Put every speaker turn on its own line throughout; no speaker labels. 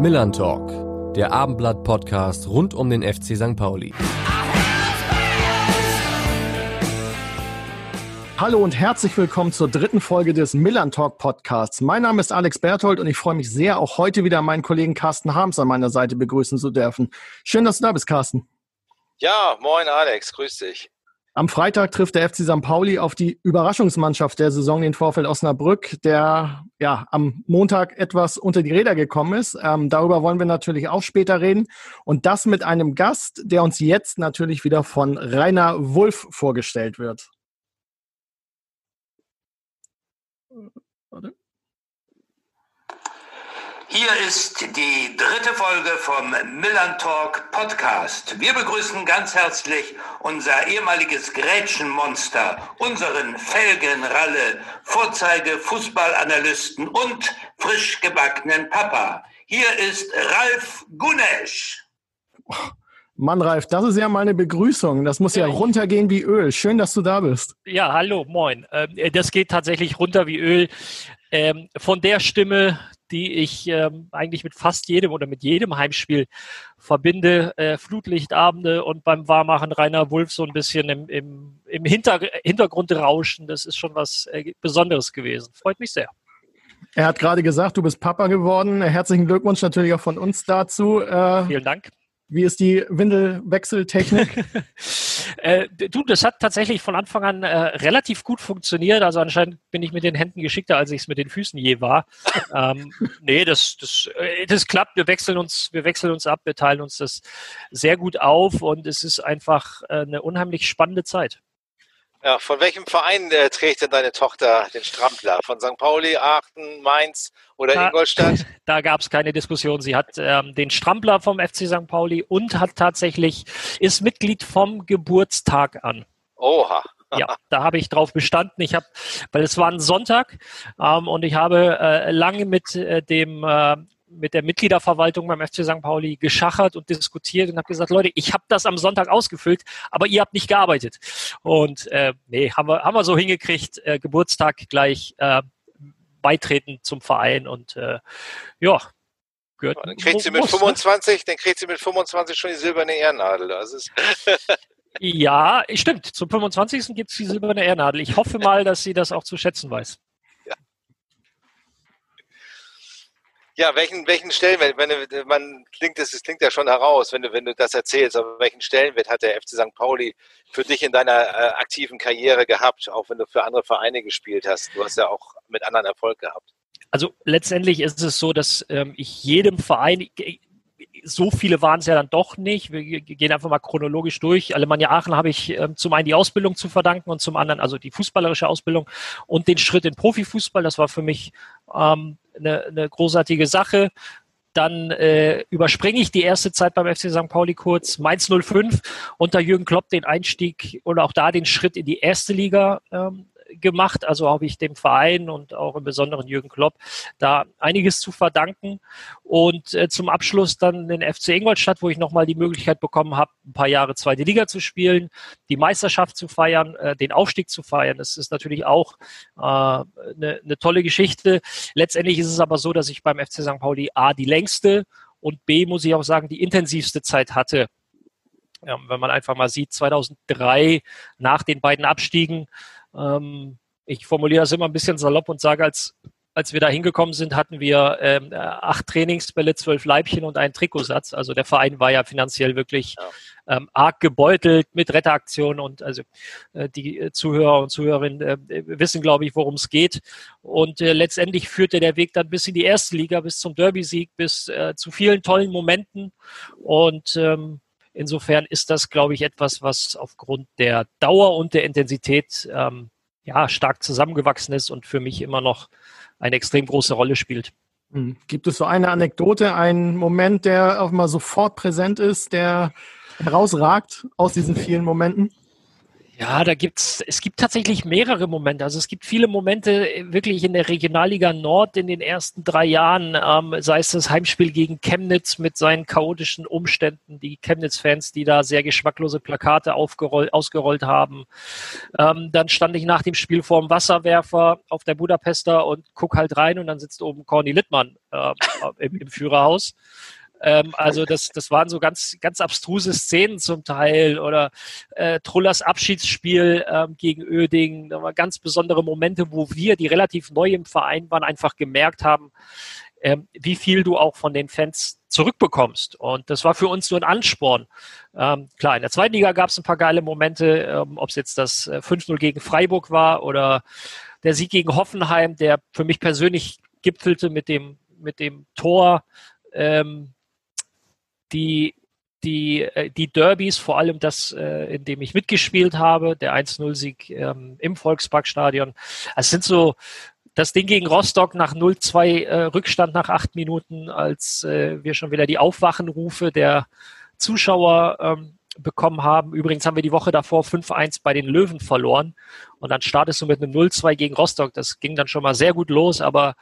Millern Talk, der Abendblatt-Podcast rund um den FC St. Pauli.
Hallo und herzlich willkommen zur dritten Folge des Millern Talk Podcasts. Mein Name ist Alex Berthold und ich freue mich sehr, auch heute wieder meinen Kollegen Carsten Harms an meiner Seite begrüßen zu dürfen. Schön, dass du da bist, Carsten.
Ja, moin Alex, grüß dich.
Am Freitag trifft der FC St. Pauli auf die Überraschungsmannschaft der Saison, den Vorfeld Osnabrück, der ja am Montag etwas unter die Räder gekommen ist. Ähm, darüber wollen wir natürlich auch später reden. Und das mit einem Gast, der uns jetzt natürlich wieder von Rainer Wulff vorgestellt wird.
Warte. Hier ist die dritte Folge vom Millern Talk Podcast. Wir begrüßen ganz herzlich unser ehemaliges Grätschenmonster, unseren Felgenralle, Vorzeige Fußballanalysten und frisch gebackenen Papa. Hier ist Ralf Gunesch.
Mann, Ralf, das ist ja mal eine Begrüßung. Das muss ja runtergehen wie Öl. Schön, dass du da bist.
Ja, hallo, moin. Ähm, das geht tatsächlich runter wie Öl. Ähm, von der Stimme, die ich ähm, eigentlich mit fast jedem oder mit jedem Heimspiel verbinde. Äh, Flutlichtabende und beim Warmachen Rainer Wulff so ein bisschen im, im, im Hinter Hintergrund rauschen. Das ist schon was äh, Besonderes gewesen. Freut mich sehr.
Er hat gerade gesagt, du bist Papa geworden. Herzlichen Glückwunsch natürlich auch von uns dazu.
Äh, Vielen Dank.
Wie ist die Windelwechseltechnik?
äh, du, das hat tatsächlich von Anfang an äh, relativ gut funktioniert. Also anscheinend bin ich mit den Händen geschickter, als ich es mit den Füßen je war. ähm, nee, das, das, äh, das klappt. Wir wechseln uns, wir wechseln uns ab, wir teilen uns das sehr gut auf und es ist einfach äh, eine unheimlich spannende Zeit.
Ja, von welchem Verein äh, trägt denn deine Tochter den Strampler? Von St. Pauli, Aachen, Mainz oder da, Ingolstadt?
Da gab es keine Diskussion. Sie hat ähm, den Strampler vom FC St. Pauli und hat tatsächlich, ist Mitglied vom Geburtstag an.
Oha.
ja, da habe ich drauf bestanden. Ich habe, weil es war ein Sonntag ähm, und ich habe äh, lange mit äh, dem äh, mit der Mitgliederverwaltung beim FC St. Pauli geschachert und diskutiert und habe gesagt, Leute, ich habe das am Sonntag ausgefüllt, aber ihr habt nicht gearbeitet. Und äh, nee, haben wir, haben wir so hingekriegt, äh, Geburtstag gleich äh, beitreten zum Verein und äh, ja,
gehört. Dann kriegt sie mit muss, 25, ne? dann kriegt sie mit 25 schon die silberne Ehrennadel. Das ist
ja, stimmt. Zum 25. gibt es die silberne Ehrennadel. Ich hoffe mal, dass sie das auch zu schätzen weiß.
Ja, welchen, welchen Stellenwert, wenn du, man klingt, das, das klingt ja schon heraus, wenn du, wenn du das erzählst, aber welchen Stellenwert hat der FC St. Pauli für dich in deiner äh, aktiven Karriere gehabt, auch wenn du für andere Vereine gespielt hast? Du hast ja auch mit anderen Erfolg gehabt.
Also letztendlich ist es so, dass ähm, ich jedem Verein, so viele waren es ja dann doch nicht. Wir gehen einfach mal chronologisch durch. Alemannia Aachen habe ich ähm, zum einen die Ausbildung zu verdanken und zum anderen also die fußballerische Ausbildung und den Schritt in Profifußball. Das war für mich ähm, eine, eine großartige Sache. Dann äh, überspringe ich die erste Zeit beim FC St. Pauli kurz. Mainz 05 unter Jürgen Klopp den Einstieg oder auch da den Schritt in die erste Liga ähm, gemacht. Also habe ich dem Verein und auch im Besonderen Jürgen Klopp da einiges zu verdanken. Und äh, zum Abschluss dann den FC Ingolstadt, wo ich nochmal die Möglichkeit bekommen habe, ein paar Jahre zweite Liga zu spielen, die Meisterschaft zu feiern, äh, den Aufstieg zu feiern. Das ist natürlich auch eine äh, ne, ne tolle Geschichte. Letztendlich ist es aber so, dass ich beim FC St. Pauli A die längste und B, muss ich auch sagen, die intensivste Zeit hatte. Wenn man einfach mal sieht, 2003 nach den beiden Abstiegen ähm, ich formuliere das immer ein bisschen salopp und sage, als, als wir da hingekommen sind, hatten wir ähm, acht Trainingsbälle, zwölf Leibchen und einen Trikotsatz. Also der Verein war ja finanziell wirklich ja. ähm, arg gebeutelt mit Retteraktionen und also äh, die Zuhörer und Zuhörerinnen äh, wissen, glaube ich, worum es geht. Und äh, letztendlich führte der Weg dann bis in die erste Liga, bis zum Derby-Sieg, bis äh, zu vielen tollen Momenten und ähm, Insofern ist das, glaube ich, etwas, was aufgrund der Dauer und der Intensität ähm, ja, stark zusammengewachsen ist und für mich immer noch eine extrem große Rolle spielt.
Hm. Gibt es so eine Anekdote, einen Moment, der auch mal sofort präsent ist, der herausragt aus diesen vielen Momenten?
Ja, da gibt's, es gibt tatsächlich mehrere Momente. Also es gibt viele Momente äh, wirklich in der Regionalliga Nord in den ersten drei Jahren, ähm, sei es das Heimspiel gegen Chemnitz mit seinen chaotischen Umständen, die Chemnitz-Fans, die da sehr geschmacklose Plakate aufgerollt, ausgerollt haben. Ähm, dann stand ich nach dem Spiel vor dem Wasserwerfer auf der Budapester und guck halt rein und dann sitzt oben Corny Littmann äh, im, im Führerhaus. Ähm, also das, das waren so ganz, ganz abstruse Szenen zum Teil oder äh, Trullers Abschiedsspiel ähm, gegen Öding. Da waren ganz besondere Momente, wo wir, die relativ neu im Verein waren, einfach gemerkt haben, ähm, wie viel du auch von den Fans zurückbekommst. Und das war für uns nur ein Ansporn. Ähm, klar, in der zweiten Liga gab es ein paar geile Momente, ähm, ob es jetzt das 5-0 äh, gegen Freiburg war oder der Sieg gegen Hoffenheim, der für mich persönlich gipfelte mit dem, mit dem Tor ähm, die die, äh, die Derbys, vor allem das, äh, in dem ich mitgespielt habe, der 1-0-Sieg ähm, im Volksparkstadion. Es sind so das Ding gegen Rostock nach 0-2 äh, Rückstand nach acht Minuten, als wir schon wieder die Aufwachenrufe der Zuschauer ähm, bekommen haben. Übrigens haben wir die Woche davor 5-1 bei den Löwen verloren und dann startest du mit einem 0-2 gegen Rostock. Das ging dann schon mal sehr gut los, aber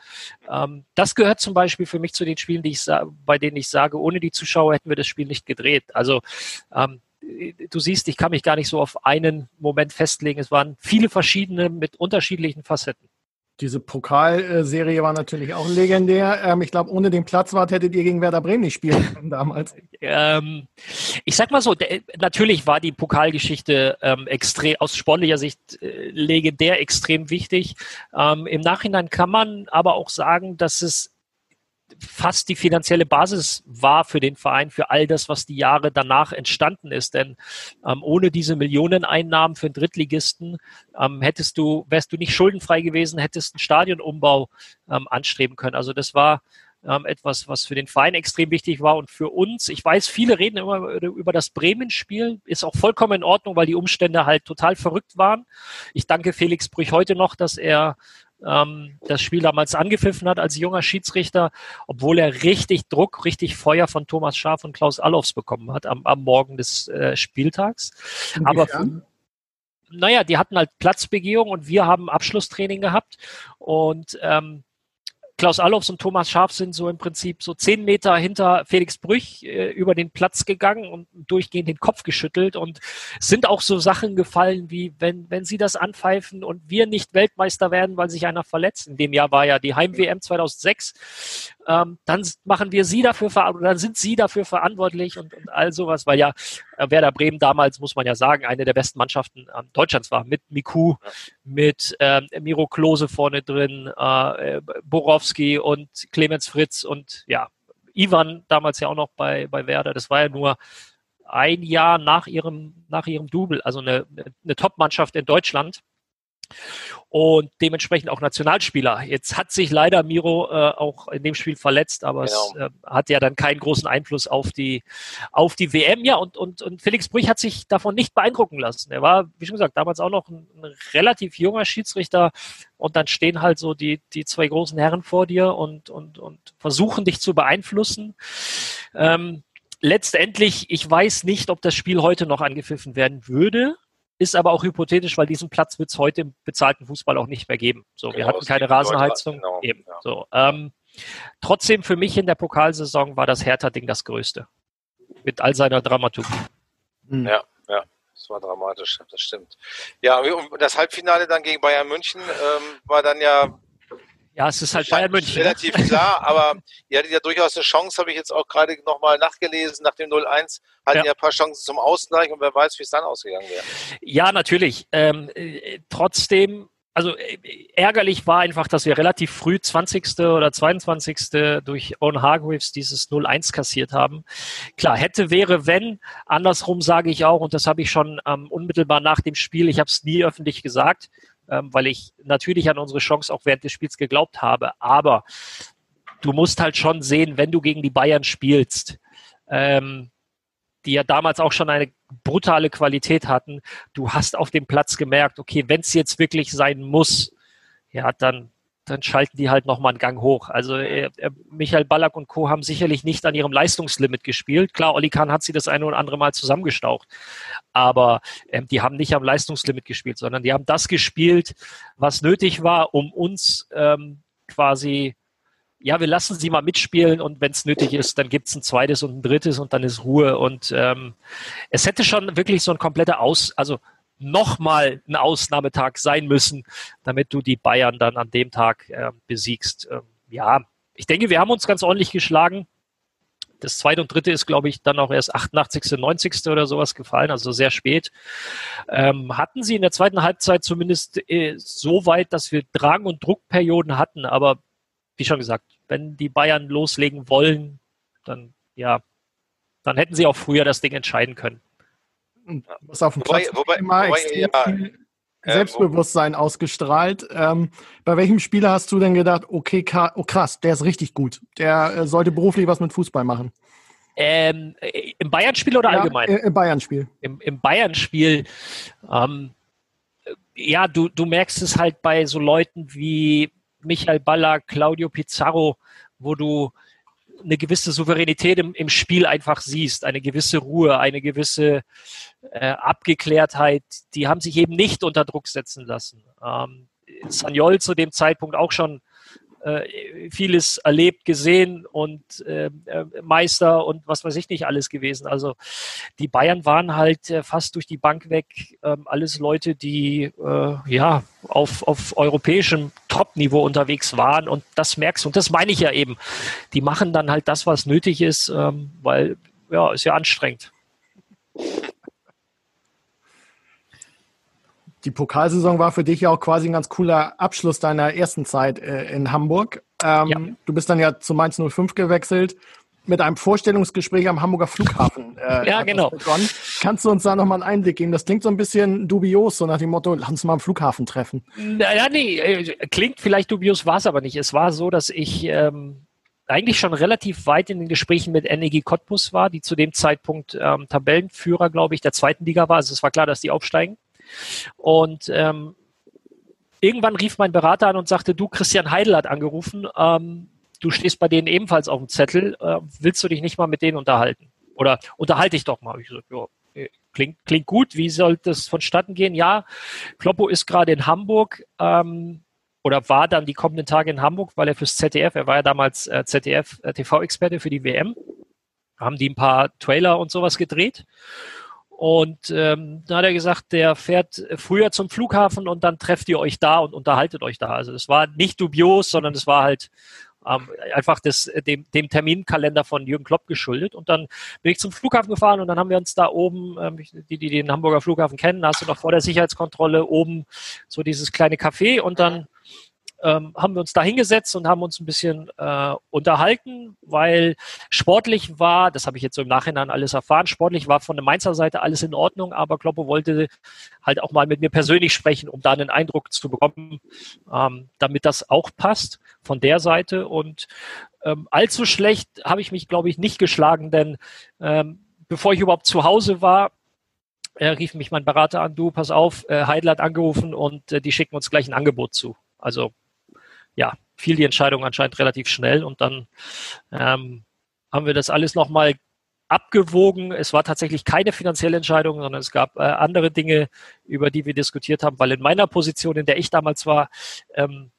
ähm, das gehört zum Beispiel für mich zu den Spielen, die ich bei denen ich sage, ohne die Zuschauer hätten wir das Spiel nicht gedreht. Also ähm, du siehst, ich kann mich gar nicht so auf einen Moment festlegen. Es waren viele verschiedene mit unterschiedlichen Facetten.
Diese Pokalserie war natürlich auch legendär. Ähm, ich glaube, ohne den Platzwart hättet ihr gegen Werder Bremen nicht spielen können damals.
Ähm, ich sag mal so, der, natürlich war die Pokalgeschichte ähm, extrem, aus sportlicher Sicht äh, legendär extrem wichtig. Ähm, Im Nachhinein kann man aber auch sagen, dass es fast die finanzielle Basis war für den Verein, für all das, was die Jahre danach entstanden ist. Denn ähm, ohne diese Millioneneinnahmen für einen Drittligisten ähm, hättest du, wärst du nicht schuldenfrei gewesen, hättest einen Stadionumbau ähm, anstreben können. Also das war ähm, etwas, was für den Verein extrem wichtig war und für uns. Ich weiß, viele reden immer über das Bremen-Spiel, ist auch vollkommen in Ordnung, weil die Umstände halt total verrückt waren. Ich danke Felix Brüch heute noch, dass er ähm, das Spiel damals angepfiffen hat als junger Schiedsrichter, obwohl er richtig Druck, richtig Feuer von Thomas Schaaf und Klaus Allofs bekommen hat am, am Morgen des äh, Spieltags. Aber naja, die hatten halt Platzbegehung und wir haben Abschlusstraining gehabt und ähm, Klaus Allofs und Thomas Schaf sind so im Prinzip so zehn Meter hinter Felix Brüch äh, über den Platz gegangen und durchgehend den Kopf geschüttelt und sind auch so Sachen gefallen wie, wenn, wenn sie das anpfeifen und wir nicht Weltmeister werden, weil sich einer verletzt. In dem Jahr war ja die Heim-WM 2006 ähm, dann machen wir sie dafür verantwortlich, dann sind sie dafür verantwortlich und, und all sowas, weil ja äh, Werder Bremen damals, muss man ja sagen, eine der besten Mannschaften äh, Deutschlands war, mit Miku. Mit ähm, Miro Klose vorne drin, äh, Borowski und Clemens Fritz und ja, Ivan damals ja auch noch bei, bei Werder. Das war ja nur ein Jahr nach ihrem, nach ihrem Double, also eine, eine Top-Mannschaft in Deutschland und dementsprechend auch Nationalspieler. Jetzt hat sich leider Miro äh, auch in dem Spiel verletzt, aber genau. es äh, hat ja dann keinen großen Einfluss auf die, auf die WM. Ja, und, und, und Felix Brüch hat sich davon nicht beeindrucken lassen. Er war, wie schon gesagt, damals auch noch ein, ein relativ junger Schiedsrichter und dann stehen halt so die, die zwei großen Herren vor dir und, und, und versuchen dich zu beeinflussen. Ähm, letztendlich, ich weiß nicht, ob das Spiel heute noch angepfiffen werden würde ist aber auch hypothetisch, weil diesen Platz wird es heute im bezahlten Fußball auch nicht mehr geben. So, genau, wir hatten keine Rasenheizung. Genau, eben. Ja. So, ähm, trotzdem für mich in der Pokalsaison war das Hertha-Ding das Größte. Mit all seiner Dramaturgie.
Mhm. Ja, ja, das war dramatisch, das stimmt. Ja, das Halbfinale dann gegen Bayern München ähm, war dann ja
ja, es ist halt Bayern München.
Ne? Relativ klar, aber ihr hattet ja durchaus eine Chance, habe ich jetzt auch gerade nochmal nachgelesen, nach dem 0-1 hatten ja. ja ein paar Chancen zum Ausgleich und wer weiß, wie es dann ausgegangen wäre.
Ja, natürlich. Ähm, äh, trotzdem, also äh, ärgerlich war einfach, dass wir relativ früh 20. oder 22. durch Owen Hargreaves dieses 0-1 kassiert haben. Klar, hätte, wäre, wenn. Andersrum sage ich auch, und das habe ich schon ähm, unmittelbar nach dem Spiel, ich habe es nie öffentlich gesagt, ähm, weil ich natürlich an unsere Chance auch während des Spiels geglaubt habe. Aber du musst halt schon sehen, wenn du gegen die Bayern spielst, ähm, die ja damals auch schon eine brutale Qualität hatten, du hast auf dem Platz gemerkt, okay, wenn es jetzt wirklich sein muss, ja, dann dann schalten die halt nochmal einen Gang hoch. Also äh, äh, Michael Ballack und Co. haben sicherlich nicht an ihrem Leistungslimit gespielt. Klar, Olli Kahn hat sie das eine oder andere Mal zusammengestaucht, aber ähm, die haben nicht am Leistungslimit gespielt, sondern die haben das gespielt, was nötig war, um uns ähm, quasi ja, wir lassen sie mal mitspielen und wenn es nötig ist, dann gibt es ein zweites und ein drittes und dann ist Ruhe. Und ähm, es hätte schon wirklich so ein kompletter Aus, also nochmal ein Ausnahmetag sein müssen, damit du die Bayern dann an dem Tag äh, besiegst. Ähm, ja, ich denke, wir haben uns ganz ordentlich geschlagen. Das zweite und dritte ist, glaube ich, dann auch erst 88., 90. oder sowas gefallen, also sehr spät. Ähm, hatten sie in der zweiten Halbzeit zumindest äh, so weit, dass wir Drang- und Druckperioden hatten, aber wie schon gesagt, wenn die Bayern loslegen wollen, dann ja, dann hätten sie auch früher das Ding entscheiden können
was auf dem Platz wobei, immer wobei, extrem ja, viel Selbstbewusstsein äh, ausgestrahlt. Ähm, bei welchem Spieler hast du denn gedacht, okay, oh krass, der ist richtig gut. Der äh, sollte beruflich was mit Fußball machen?
Ähm, äh, Im Bayern-Spiel oder ja, allgemein?
Im Bayern-Spiel.
Im, im Bayern-Spiel, ähm, ja, du, du merkst es halt bei so Leuten wie Michael Baller, Claudio Pizarro, wo du eine gewisse Souveränität im, im Spiel einfach siehst, eine gewisse Ruhe, eine gewisse äh, Abgeklärtheit, die haben sich eben nicht unter Druck setzen lassen. Ähm, Sanyol zu dem Zeitpunkt auch schon äh, vieles erlebt, gesehen und äh, Meister und was weiß ich nicht alles gewesen. Also die Bayern waren halt äh, fast durch die Bank weg ähm, alles Leute, die äh, ja auf, auf europäischem Top-Niveau unterwegs waren und das merkst du. Und das meine ich ja eben. Die machen dann halt das, was nötig ist, ähm, weil ja, ist ja anstrengend.
Die Pokalsaison war für dich ja auch quasi ein ganz cooler Abschluss deiner ersten Zeit äh, in Hamburg. Ähm, ja. Du bist dann ja zu Mainz 05 gewechselt mit einem Vorstellungsgespräch am Hamburger Flughafen.
Äh, ja, genau.
Kannst du uns da nochmal einen Einblick geben? Das klingt so ein bisschen dubios, so nach dem Motto, lass uns mal am Flughafen treffen.
Naja, nee, äh, klingt vielleicht dubios, war es aber nicht. Es war so, dass ich ähm, eigentlich schon relativ weit in den Gesprächen mit NEG Cottbus war, die zu dem Zeitpunkt ähm, Tabellenführer, glaube ich, der zweiten Liga war. Also es war klar, dass die aufsteigen. Und ähm, irgendwann rief mein Berater an und sagte, du, Christian Heidel hat angerufen, ähm, du stehst bei denen ebenfalls auf dem Zettel, äh, willst du dich nicht mal mit denen unterhalten? Oder unterhalte ich doch mal. Ich so, ja, äh, klingt, klingt gut, wie soll das vonstatten gehen? Ja, Kloppo ist gerade in Hamburg ähm, oder war dann die kommenden Tage in Hamburg, weil er fürs ZDF, er war ja damals äh, ZDF-TV-Experte äh, für die WM, haben die ein paar Trailer und sowas gedreht. Und ähm, da hat er gesagt, der fährt früher zum Flughafen und dann trefft ihr euch da und unterhaltet euch da. Also es war nicht dubios, sondern es war halt ähm, einfach das, dem, dem Terminkalender von Jürgen Klopp geschuldet. Und dann bin ich zum Flughafen gefahren und dann haben wir uns da oben, ähm, die, die den Hamburger Flughafen kennen, hast du noch vor der Sicherheitskontrolle oben so dieses kleine Café und dann ähm, haben wir uns da hingesetzt und haben uns ein bisschen äh, unterhalten, weil sportlich war, das habe ich jetzt so im Nachhinein alles erfahren, sportlich war von der Mainzer Seite alles in Ordnung, aber Kloppo wollte halt auch mal mit mir persönlich sprechen, um da einen Eindruck zu bekommen, ähm, damit das auch passt von der Seite. Und ähm, allzu schlecht habe ich mich, glaube ich, nicht geschlagen, denn ähm, bevor ich überhaupt zu Hause war, äh, rief mich mein Berater an, du, pass auf, äh, Heidel hat angerufen und äh, die schicken uns gleich ein Angebot zu. Also ja, fiel die Entscheidung anscheinend relativ schnell und dann ähm, haben wir das alles nochmal abgewogen. Es war tatsächlich keine finanzielle Entscheidung, sondern es gab äh, andere Dinge, über die wir diskutiert haben, weil in meiner Position, in der ich damals war, ähm,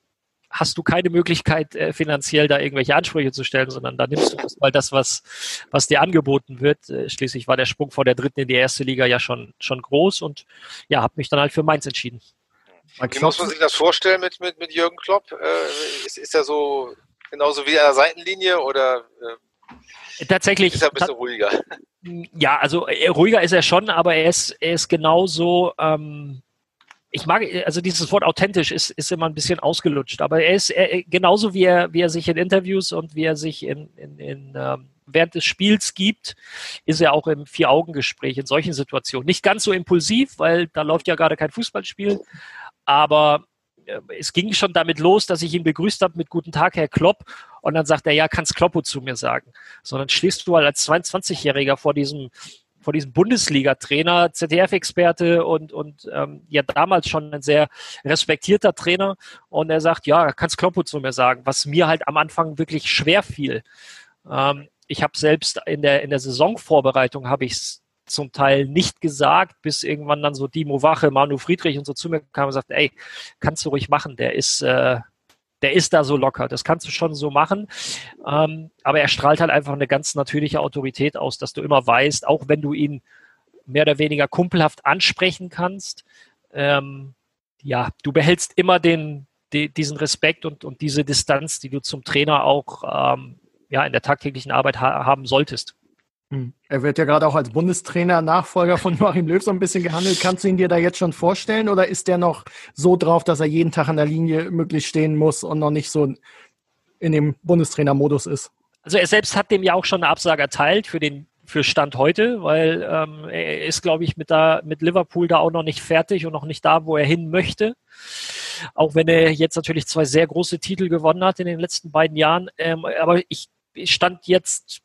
hast du keine Möglichkeit, äh, finanziell da irgendwelche Ansprüche zu stellen, sondern da nimmst du mal das, was, was dir angeboten wird. Äh, schließlich war der Sprung von der dritten in die erste Liga ja schon, schon groß und ja, habe mich dann halt für Mainz entschieden.
Wie muss man sich das vorstellen mit, mit, mit Jürgen Klopp? Äh, ist, ist er so genauso wie an der Seitenlinie oder
äh, tatsächlich
ist er ein bisschen ruhiger?
Ja, also äh, ruhiger ist er schon, aber er ist, er ist genauso. Ähm, ich mag, also dieses Wort authentisch ist, ist immer ein bisschen ausgelutscht, aber er ist er, genauso wie er, wie er sich in Interviews und wie er sich in, in, in ähm, während des Spiels gibt, ist er auch im Vier-Augen-Gespräch in solchen Situationen. Nicht ganz so impulsiv, weil da läuft ja gerade kein Fußballspiel, aber äh, es ging schon damit los, dass ich ihn begrüßt habe mit Guten Tag, Herr Klopp. Und dann sagt er, ja, kannst Kloppo zu mir sagen. Sondern stehst du halt als 22-Jähriger vor diesem, von diesem Bundesliga-Trainer, ZDF-Experte und, und ähm, ja damals schon ein sehr respektierter Trainer. Und er sagt, ja, kannst Kloppo zu mir sagen, was mir halt am Anfang wirklich schwer fiel. Ähm, ich habe selbst in der, in der Saisonvorbereitung habe ich es zum Teil nicht gesagt, bis irgendwann dann so Dimo Wache, Manu Friedrich und so zu mir kam und sagte, ey, kannst du ruhig machen, der ist, äh, der ist da so locker, das kannst du schon so machen. Ähm, aber er strahlt halt einfach eine ganz natürliche Autorität aus, dass du immer weißt, auch wenn du ihn mehr oder weniger kumpelhaft ansprechen kannst, ähm, ja, du behältst immer den, die, diesen Respekt und, und diese Distanz, die du zum Trainer auch ähm, ja, in der tagtäglichen Arbeit ha haben solltest.
Hm. Er wird ja gerade auch als Bundestrainer, Nachfolger von Joachim Löw so ein bisschen gehandelt. Kannst du ihn dir da jetzt schon vorstellen oder ist der noch so drauf, dass er jeden Tag an der Linie möglichst stehen muss und noch nicht so in dem Bundestrainer-Modus ist?
Also er selbst hat dem ja auch schon eine Absage erteilt für den für Stand heute, weil ähm, er ist, glaube ich, mit, da, mit Liverpool da auch noch nicht fertig und noch nicht da, wo er hin möchte. Auch wenn er jetzt natürlich zwei sehr große Titel gewonnen hat in den letzten beiden Jahren. Ähm, aber ich stand jetzt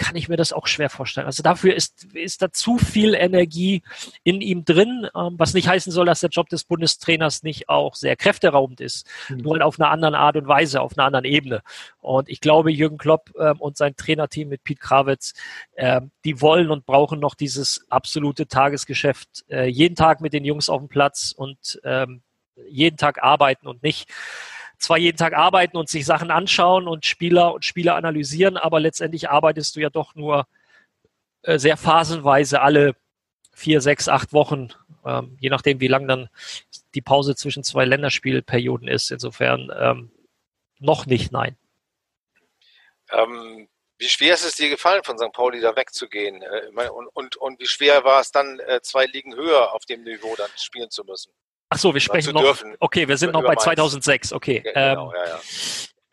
kann ich mir das auch schwer vorstellen. Also dafür ist, ist da zu viel Energie in ihm drin, ähm, was nicht heißen soll, dass der Job des Bundestrainers nicht auch sehr kräfteraubend ist, mhm. nur halt auf einer anderen Art und Weise, auf einer anderen Ebene. Und ich glaube, Jürgen Klopp ähm, und sein Trainerteam mit Pete Krawitz, äh, die wollen und brauchen noch dieses absolute Tagesgeschäft, äh, jeden Tag mit den Jungs auf dem Platz und ähm, jeden Tag arbeiten und nicht zwar jeden Tag arbeiten und sich Sachen anschauen und Spieler und Spieler analysieren, aber letztendlich arbeitest du ja doch nur äh, sehr phasenweise alle vier, sechs, acht Wochen, ähm, je nachdem, wie lang dann die Pause zwischen zwei Länderspielperioden ist. Insofern ähm, noch nicht, nein.
Ähm, wie schwer ist es dir gefallen, von St. Pauli da wegzugehen? Äh, und, und, und wie schwer war es dann, äh, zwei Ligen höher auf dem Niveau dann spielen zu müssen?
Ach so, wir sprechen noch. Dürfen. Okay, wir sind noch bei 2006. Okay. Genau, ähm, ja, ja.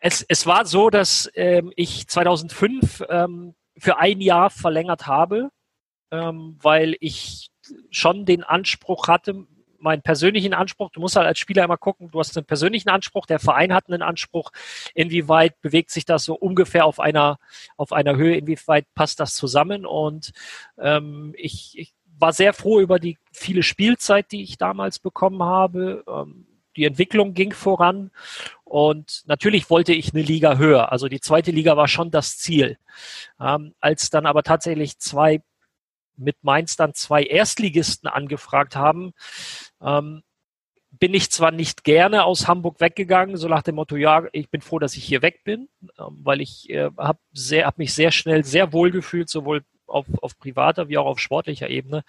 Es, es war so, dass ähm, ich 2005 ähm, für ein Jahr verlängert habe, ähm, weil ich schon den Anspruch hatte, meinen persönlichen Anspruch, du musst halt als Spieler immer gucken, du hast einen persönlichen Anspruch, der Verein hat einen Anspruch, inwieweit bewegt sich das so ungefähr auf einer, auf einer Höhe, inwieweit passt das zusammen und ähm, ich, ich war sehr froh über die viele Spielzeit, die ich damals bekommen habe. Ähm, die Entwicklung ging voran und natürlich wollte ich eine Liga höher. Also die zweite Liga war schon das Ziel. Ähm, als dann aber tatsächlich zwei mit Mainz dann zwei Erstligisten angefragt haben, ähm, bin ich zwar nicht gerne aus Hamburg weggegangen, so nach dem Motto, ja, ich bin froh, dass ich hier weg bin, ähm, weil ich äh, habe hab mich sehr schnell sehr wohl gefühlt, sowohl auf, auf privater wie auch auf sportlicher Ebene.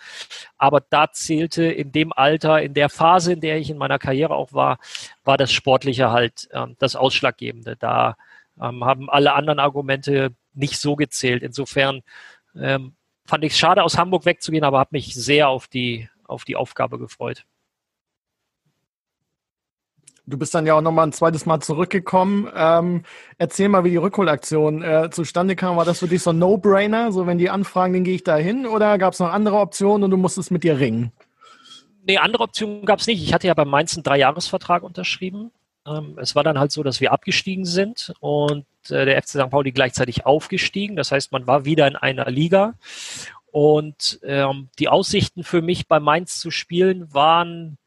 Aber da zählte in dem Alter, in der Phase, in der ich in meiner Karriere auch war, war das Sportliche halt ähm, das Ausschlaggebende. Da ähm, haben alle anderen Argumente nicht so gezählt. Insofern ähm, fand ich es schade, aus Hamburg wegzugehen, aber habe mich sehr auf die, auf die Aufgabe gefreut.
Du bist dann ja auch nochmal ein zweites Mal zurückgekommen. Ähm, erzähl mal, wie die Rückholaktion äh, zustande kam. War das für dich so ein No-Brainer? So, wenn die anfragen, dann gehe ich da hin? Oder gab es noch andere Optionen und du musstest mit dir ringen?
Nee, andere Optionen gab es nicht. Ich hatte ja beim Mainz einen Dreijahresvertrag unterschrieben. Ähm, es war dann halt so, dass wir abgestiegen sind und äh, der FC St. Pauli gleichzeitig aufgestiegen. Das heißt, man war wieder in einer Liga. Und ähm, die Aussichten für mich bei Mainz zu spielen waren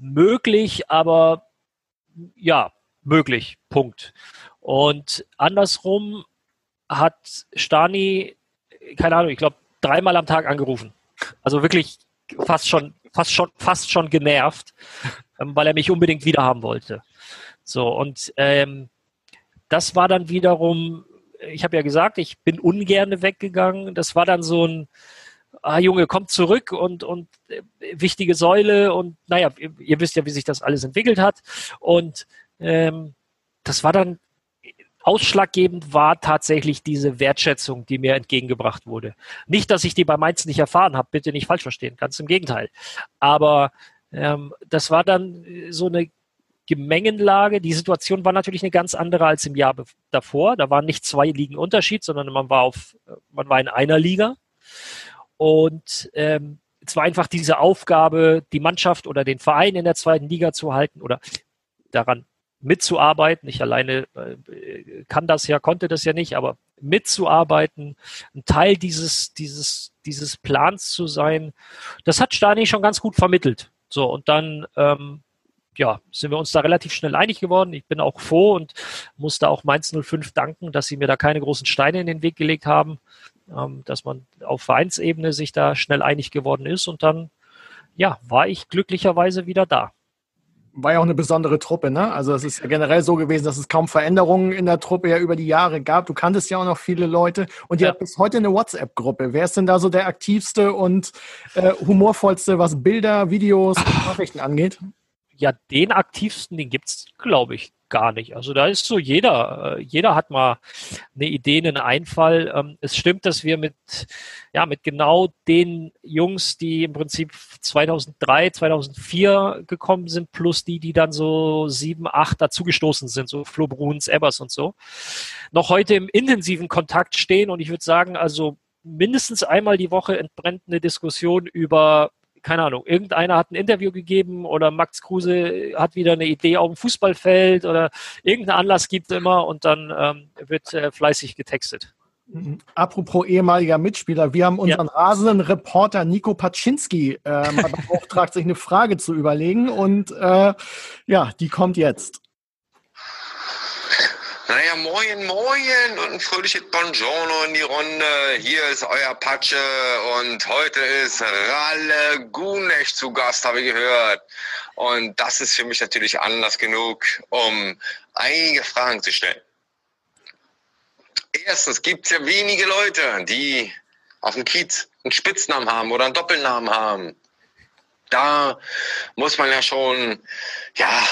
möglich, aber ja, möglich. Punkt. Und andersrum hat Stani, keine Ahnung, ich glaube, dreimal am Tag angerufen. Also wirklich fast schon, fast schon, fast schon genervt, ähm, weil er mich unbedingt wieder haben wollte. So, und ähm, das war dann wiederum, ich habe ja gesagt, ich bin ungerne weggegangen. Das war dann so ein, ah Junge, kommt zurück und, und äh, wichtige Säule und naja, ihr, ihr, wisst ja, wie sich das alles entwickelt hat. Und ähm, das war dann ausschlaggebend war tatsächlich diese Wertschätzung, die mir entgegengebracht wurde. Nicht, dass ich die bei Mainz nicht erfahren habe, bitte nicht falsch verstehen, ganz im Gegenteil. Aber ähm, das war dann so eine Gemengenlage. Die Situation war natürlich eine ganz andere als im Jahr davor. Da waren nicht zwei Ligen Unterschied, sondern man war auf, man war in einer Liga. Und ähm, es war einfach diese Aufgabe, die Mannschaft oder den Verein in der zweiten Liga zu halten oder daran mitzuarbeiten. Ich alleine äh, kann das ja, konnte das ja nicht, aber mitzuarbeiten, ein Teil dieses, dieses, dieses Plans zu sein. Das hat Stani schon ganz gut vermittelt. So, und dann ähm, ja, sind wir uns da relativ schnell einig geworden. Ich bin auch froh und musste auch Mainz 05 danken, dass sie mir da keine großen Steine in den Weg gelegt haben, dass man auf Vereinsebene sich da schnell einig geworden ist und dann, ja, war ich glücklicherweise wieder da
war ja auch eine besondere Truppe, ne? Also es ist ja generell so gewesen, dass es kaum Veränderungen in der Truppe ja über die Jahre gab. Du kanntest ja auch noch viele Leute und ihr ja. habt bis heute eine WhatsApp-Gruppe. Wer ist denn da so der aktivste und äh, humorvollste, was Bilder, Videos und Nachrichten angeht?
Ja, den aktivsten, den gibt's, glaube ich, gar nicht. Also da ist so jeder, äh, jeder hat mal eine Idee, einen Einfall. Ähm, es stimmt, dass wir mit, ja, mit genau den Jungs, die im Prinzip 2003, 2004 gekommen sind, plus die, die dann so sieben, acht dazugestoßen sind, so Flo Bruns, Ebbers und so, noch heute im intensiven Kontakt stehen. Und ich würde sagen, also mindestens einmal die Woche entbrennt eine Diskussion über keine Ahnung, irgendeiner hat ein Interview gegeben oder Max Kruse hat wieder eine Idee auf dem Fußballfeld oder irgendeinen Anlass gibt es immer und dann ähm, wird äh, fleißig getextet.
Mhm. Apropos ehemaliger Mitspieler, wir haben unseren ja. rasenden Reporter Nico Paczynski äh, beauftragt, sich eine Frage zu überlegen und äh, ja, die kommt jetzt.
Naja, moin, moin und ein fröhliches Buongiorno in die Runde. Hier ist euer Patsche und heute ist Ralle Gunesch zu Gast, habe ich gehört. Und das ist für mich natürlich Anlass genug, um einige Fragen zu stellen. Erstens gibt es ja wenige Leute, die auf dem Kiez einen Spitznamen haben oder einen Doppelnamen haben. Da muss man ja schon, ja,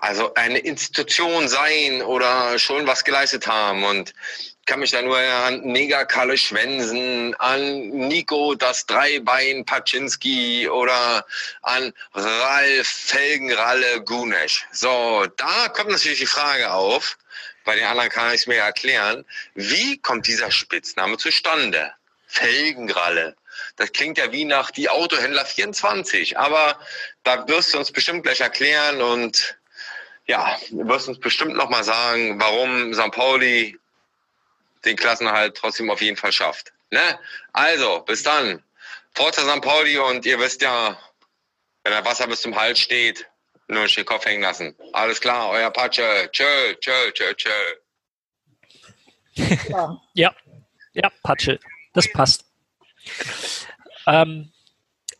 also eine Institution sein oder schon was geleistet haben. Und ich kann mich da nur an Neger Kalle Schwensen, an Nico das Dreibein Paczynski oder an Ralf Felgenralle Gunesch. So, da kommt natürlich die Frage auf, bei den anderen kann ich es mir erklären, wie kommt dieser Spitzname zustande? Felgenralle. Das klingt ja wie nach die Autohändler 24, aber da wirst du uns bestimmt gleich erklären und ja, wirst uns bestimmt nochmal sagen, warum St. Pauli den Klassenhalt trotzdem auf jeden Fall schafft. Ne? Also, bis dann. Forza St. Pauli und ihr wisst ja, wenn der Wasser bis zum Hals steht, nur den Kopf hängen lassen. Alles klar, euer Patsche. Tschö, tschö, tschö, tschö.
Ja, ja, Patsche. Das passt. Ähm,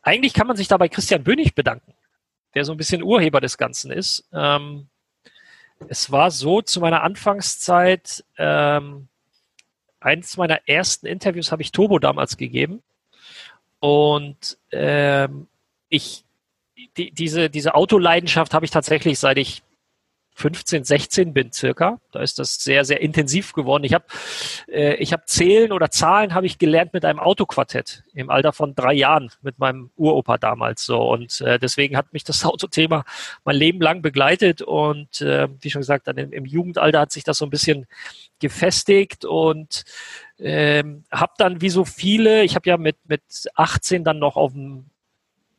eigentlich kann man sich dabei Christian Bönig bedanken, der so ein bisschen Urheber des Ganzen ist. Ähm, es war so zu meiner Anfangszeit, ähm, eins meiner ersten Interviews habe ich Turbo damals gegeben. Und ähm, ich, die, diese, diese Autoleidenschaft habe ich tatsächlich, seit ich 15, 16 bin circa. Da ist das sehr, sehr intensiv geworden. Ich habe äh, ich hab Zählen oder Zahlen habe ich gelernt mit einem Autoquartett im Alter von drei Jahren mit meinem Uropa damals so. Und äh, deswegen hat mich das Autothema mein Leben lang begleitet. Und äh, wie schon gesagt, dann im, im Jugendalter hat sich das so ein bisschen gefestigt und ähm, habe dann wie so viele, ich habe ja mit, mit 18 dann noch auf dem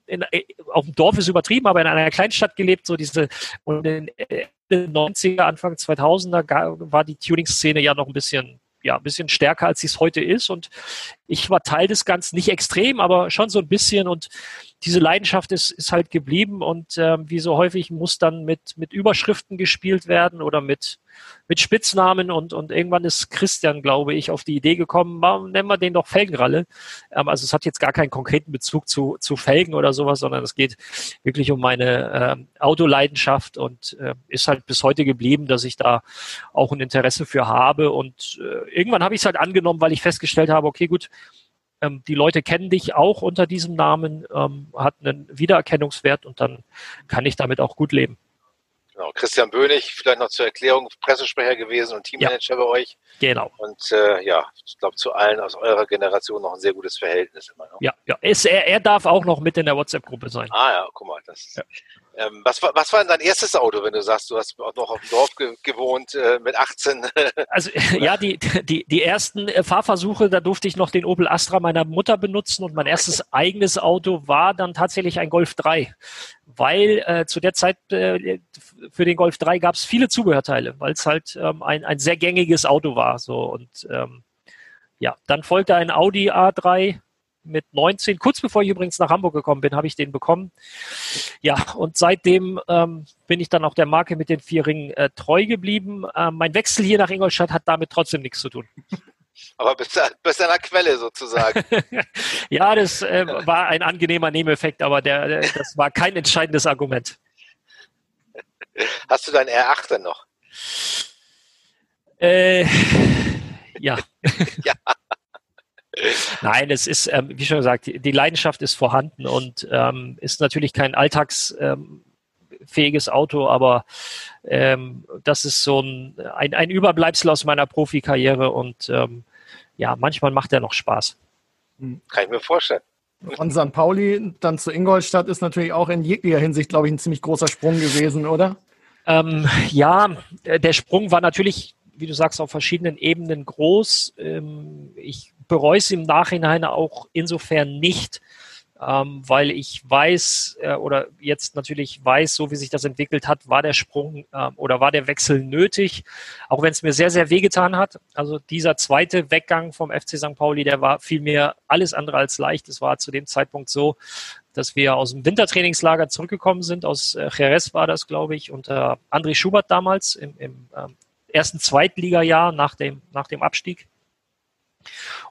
in, äh, auf dem Dorf ist übertrieben, aber in einer Kleinstadt gelebt, so diese, und in äh, 90er, Anfang 2000er war die Tuning-Szene ja noch ein bisschen ja, ein bisschen stärker, als sie es heute ist. Und ich war Teil des Ganzen, nicht extrem, aber schon so ein bisschen. Und diese Leidenschaft ist, ist halt geblieben. Und äh, wie so häufig muss dann mit, mit Überschriften gespielt werden oder mit, mit Spitznamen und, und irgendwann ist Christian, glaube ich, auf die Idee gekommen, nennen wir den doch Felgenralle. Ähm, also es hat jetzt gar keinen konkreten Bezug zu, zu Felgen oder sowas, sondern es geht wirklich um meine äh, Autoleidenschaft und äh, ist halt bis heute geblieben, dass ich da auch ein Interesse für habe. Und äh, irgendwann habe ich es halt angenommen, weil ich festgestellt habe, okay, gut, ähm, die Leute kennen dich auch unter diesem Namen, ähm, hat einen Wiedererkennungswert und dann kann ich damit auch gut leben.
Genau, Christian Bönig, vielleicht noch zur Erklärung, Pressesprecher gewesen und Teammanager ja. bei euch.
Genau.
Und äh, ja, ich glaube, zu allen aus eurer Generation noch ein sehr gutes Verhältnis immer noch.
Ja, ja. Ist, er, er darf auch noch mit in der WhatsApp-Gruppe sein.
Ah ja, guck mal, das ja. Ähm, was, war, was war denn dein erstes Auto, wenn du sagst, du hast auch noch auf dem Dorf ge gewohnt äh, mit 18?
also ja, die, die, die ersten äh, Fahrversuche, da durfte ich noch den Opel Astra meiner Mutter benutzen und mein erstes eigenes Auto war dann tatsächlich ein Golf 3 weil äh, zu der Zeit äh, für den Golf 3 gab es viele Zubehörteile, weil es halt ähm, ein, ein sehr gängiges Auto war. So und ähm, ja, dann folgte ein Audi A3 mit 19. Kurz bevor ich übrigens nach Hamburg gekommen bin, habe ich den bekommen. Ja, und seitdem ähm, bin ich dann auch der Marke mit den vier Ringen äh, treu geblieben. Ähm, mein Wechsel hier nach Ingolstadt hat damit trotzdem nichts zu tun.
Aber bis, bis an der Quelle sozusagen.
ja, das äh, war ein angenehmer Nebeneffekt, aber der, der, das war kein entscheidendes Argument.
Hast du dein R8 denn noch?
Äh, ja. ja. Nein, es ist, ähm, wie schon gesagt, die Leidenschaft ist vorhanden und ähm, ist natürlich kein alltagsfähiges ähm, Auto, aber ähm, das ist so ein, ein, ein, Überbleibsel aus meiner Profikarriere und ähm, ja, manchmal macht er noch Spaß.
Hm. Kann ich mir vorstellen.
Von St. Pauli dann zu Ingolstadt ist natürlich auch in jeglicher Hinsicht, glaube ich, ein ziemlich großer Sprung gewesen, oder?
Ähm, ja, der Sprung war natürlich, wie du sagst, auf verschiedenen Ebenen groß. Ähm, ich bereue es im Nachhinein auch insofern nicht, ähm, weil ich weiß äh, oder jetzt natürlich weiß, so wie sich das entwickelt hat, war der Sprung äh, oder war der Wechsel nötig, auch wenn es mir sehr, sehr wehgetan hat. Also dieser zweite Weggang vom FC St. Pauli, der war vielmehr alles andere als leicht. Es war zu dem Zeitpunkt so, dass wir aus dem Wintertrainingslager zurückgekommen sind. Aus äh, Jerez war das, glaube ich, unter André Schubert damals im, im ähm, ersten Zweitligajahr nach dem, nach dem Abstieg.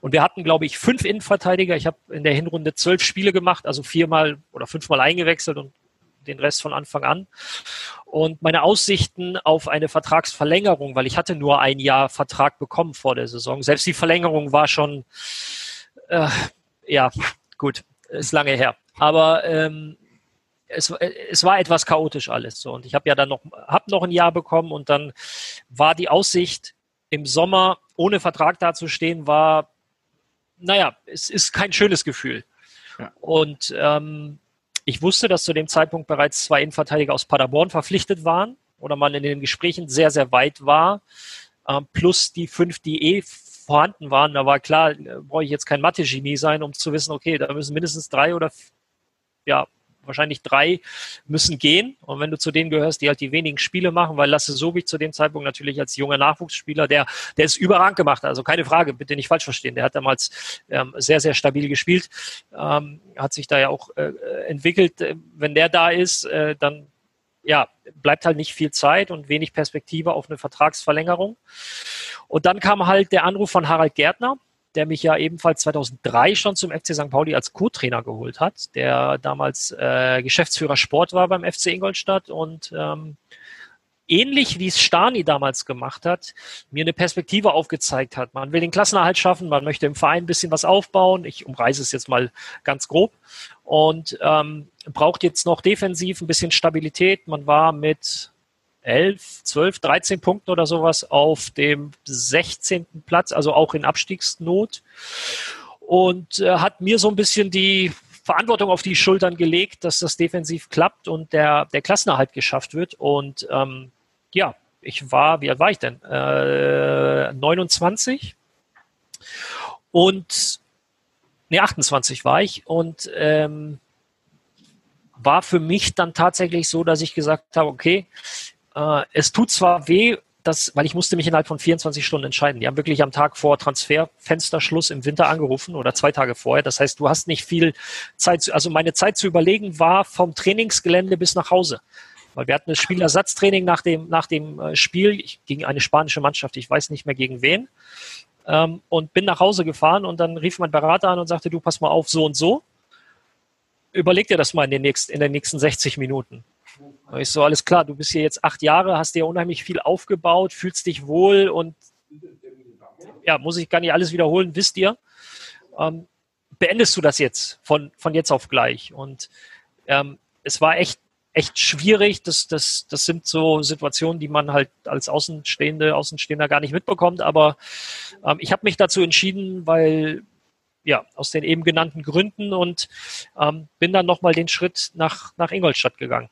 Und wir hatten, glaube ich, fünf Innenverteidiger. Ich habe in der Hinrunde zwölf Spiele gemacht, also viermal oder fünfmal eingewechselt und den Rest von Anfang an. Und meine Aussichten auf eine Vertragsverlängerung, weil ich hatte nur ein Jahr Vertrag bekommen vor der Saison. Selbst die Verlängerung war schon, äh, ja, gut, ist lange her. Aber ähm, es, es war etwas chaotisch alles so. Und ich habe ja dann noch, hab noch ein Jahr bekommen und dann war die Aussicht im Sommer ohne Vertrag dazustehen, war, naja, es ist kein schönes Gefühl. Ja. Und ähm, ich wusste, dass zu dem Zeitpunkt bereits zwei Innenverteidiger aus Paderborn verpflichtet waren oder man in den Gesprächen sehr, sehr weit war, äh, plus die fünf, die eh vorhanden waren. Da war klar, äh, brauche ich jetzt kein Mathe-Genie sein, um zu wissen, okay, da müssen mindestens drei oder ja, wahrscheinlich drei müssen gehen. Und wenn du zu denen gehörst, die halt die wenigen Spiele machen, weil Lasse Sobich zu dem Zeitpunkt natürlich als junger Nachwuchsspieler, der, der ist überragend gemacht. Also keine Frage, bitte nicht falsch verstehen. Der hat damals ähm, sehr, sehr stabil gespielt, ähm, hat sich da ja auch äh, entwickelt. Wenn der da ist, äh, dann ja, bleibt halt nicht viel Zeit und wenig Perspektive auf eine Vertragsverlängerung. Und dann kam halt der Anruf von Harald Gärtner, der mich ja ebenfalls 2003 schon zum FC St. Pauli als Co-Trainer geholt hat, der damals äh, Geschäftsführer Sport war beim FC Ingolstadt und ähm, ähnlich wie es Stani damals gemacht hat, mir eine Perspektive aufgezeigt hat. Man will den Klassenerhalt schaffen, man möchte im Verein ein bisschen was aufbauen. Ich umreiße es jetzt mal ganz grob und ähm, braucht jetzt noch defensiv ein bisschen Stabilität. Man war mit 11, 12, 13 Punkten oder sowas auf dem 16. Platz, also auch in Abstiegsnot. Und äh, hat mir so ein bisschen die Verantwortung auf die Schultern gelegt, dass das defensiv klappt und der, der Klassenerhalt geschafft wird. Und ähm, ja, ich war, wie alt war ich denn? Äh, 29 und nee, 28 war ich und ähm, war für mich dann tatsächlich so, dass ich gesagt habe, okay, äh, es tut zwar weh, dass, weil ich musste mich innerhalb von 24 Stunden entscheiden. Die haben wirklich am Tag vor Transferfensterschluss im Winter angerufen oder zwei Tage vorher. Das heißt, du hast nicht viel Zeit, zu, also meine Zeit zu überlegen war vom Trainingsgelände bis nach Hause. Weil wir hatten das Spielersatztraining nach dem, nach dem äh, Spiel gegen eine spanische Mannschaft, ich weiß nicht mehr gegen wen, ähm, und bin nach Hause gefahren und dann rief mein Berater an und sagte, du pass mal auf, so und so. Überleg dir das mal in den nächsten, in den nächsten 60 Minuten. Ich so, alles klar, du bist hier jetzt acht Jahre, hast dir unheimlich viel aufgebaut, fühlst dich wohl und ja, muss ich gar nicht alles wiederholen, wisst ihr. Ähm, beendest du das jetzt von, von jetzt auf gleich? Und ähm, es war echt, echt schwierig. Das, das, das sind so Situationen, die man halt als Außenstehende, Außenstehender gar nicht mitbekommt. Aber ähm, ich habe mich dazu entschieden, weil ja, aus den eben genannten Gründen und ähm, bin dann nochmal den Schritt nach, nach Ingolstadt gegangen.